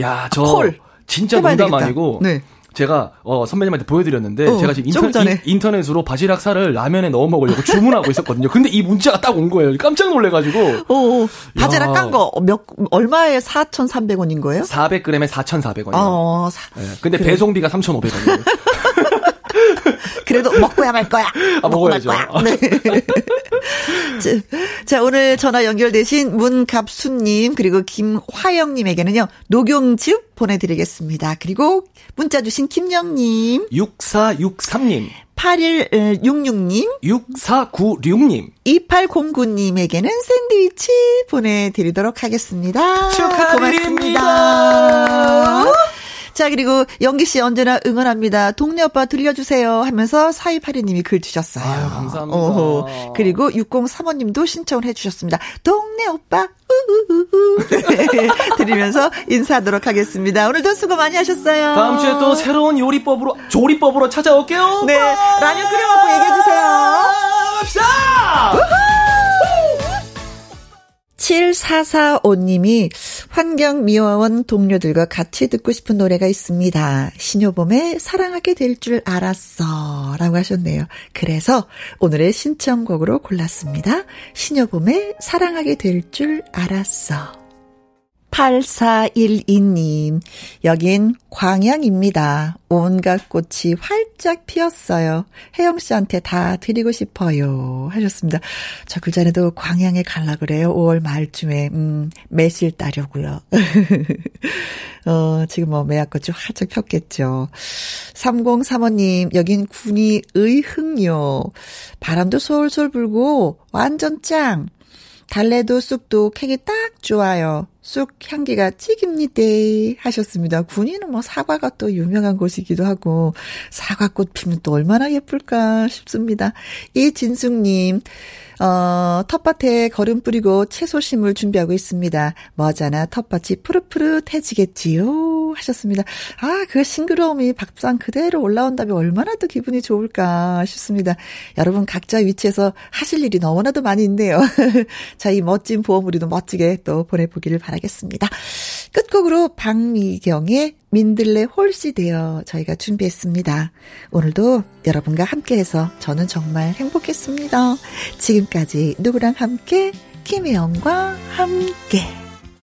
야, 저 콜. 진짜 농담 되겠다. 아니고 네. 제가 어 선배님한테 보여드렸는데 어, 제가 지금 인터, 인, 터넷으로 바지락 살을 라면에 넣어 먹으려고 주문하고 있었거든요. 근데 이 문자가 딱 온 거예요. 깜짝 놀래가지고. 어, 어. 바지락 깐 거 몇 얼마에 4,300원인 거예요? 400g에 4,400원이요. 어, 사, 네, 근데 그래. 배송비가 3,500원이에요. 그래도 먹고야 말 거야. 아, 먹고 말 거야. 네. 자, 오늘 전화 연결되신 문갑수님, 그리고 김화영님에게는요, 녹용즙 보내드리겠습니다. 그리고 문자 주신 김영님, 6463님, 8166님, 6496님, 2809님에게는 샌드위치 보내드리도록 하겠습니다. 축하드립니다. 고맙습니다. 자, 그리고 영기 씨 언제나 응원합니다. 동네 오빠 들려주세요 하면서 4282님이 글 주셨어요. 아유, 감사합니다. 어허. 그리고 6035님도 신청을 해주셨습니다. 동네 오빠, 우우우우. 드리면서 인사하도록 하겠습니다. 오늘도 수고 많이 하셨어요. 다음 주에 또 새로운 요리법으로, 조리법으로 찾아올게요. 네. 라면 끓여갖고 얘기해주세요. 갑시다! 7445님이 환경미화원 동료들과 같이 듣고 싶은 노래가 있습니다. 신효범의 사랑하게 될 줄 알았어. 라고 하셨네요. 그래서 오늘의 신청곡으로 골랐습니다. 신효범의 사랑하게 될 줄 알았어. 8412님, 여긴 광양입니다. 온갖 꽃이 활짝 피었어요. 혜영 씨한테 다 드리고 싶어요. 하셨습니다. 저 글전에도 광양에 갈라 그래요. 5월 말쯤에, 음, 매실 따려고요. 어, 지금 뭐 매화꽃이 활짝 폈겠죠. 3035님, 여긴 군이 의흥요. 바람도 솔솔 불고 완전 짱. 달래도 쑥도 캐기 딱 좋아요. 쑥 향기가 찌깁니다. 하셨습니다. 군위는 뭐 사과가 또 유명한 곳이기도 하고, 사과꽃 피면 또 얼마나 예쁠까 싶습니다. 이진숙님, 어, 텃밭에 거름 뿌리고 채소 심을 준비하고 있습니다. 머자나 텃밭이 푸릇푸릇해지겠지요. 하셨습니다. 아, 그 싱그러움이 밥상 그대로 올라온다면 얼마나 또 기분이 좋을까 싶습니다. 여러분 각자 위치에서 하실 일이 너무나도 많이 있네요. 자, 이 멋진 보험 우리도 멋지게 또 보내보기를 바라겠습니다. 끝곡으로 박미경의 민들레 홀씨 되어 저희가 준비했습니다. 오늘도 여러분과 함께해서 저는 정말 행복했습니다. 지금까지 누구랑 함께 김혜영과 함께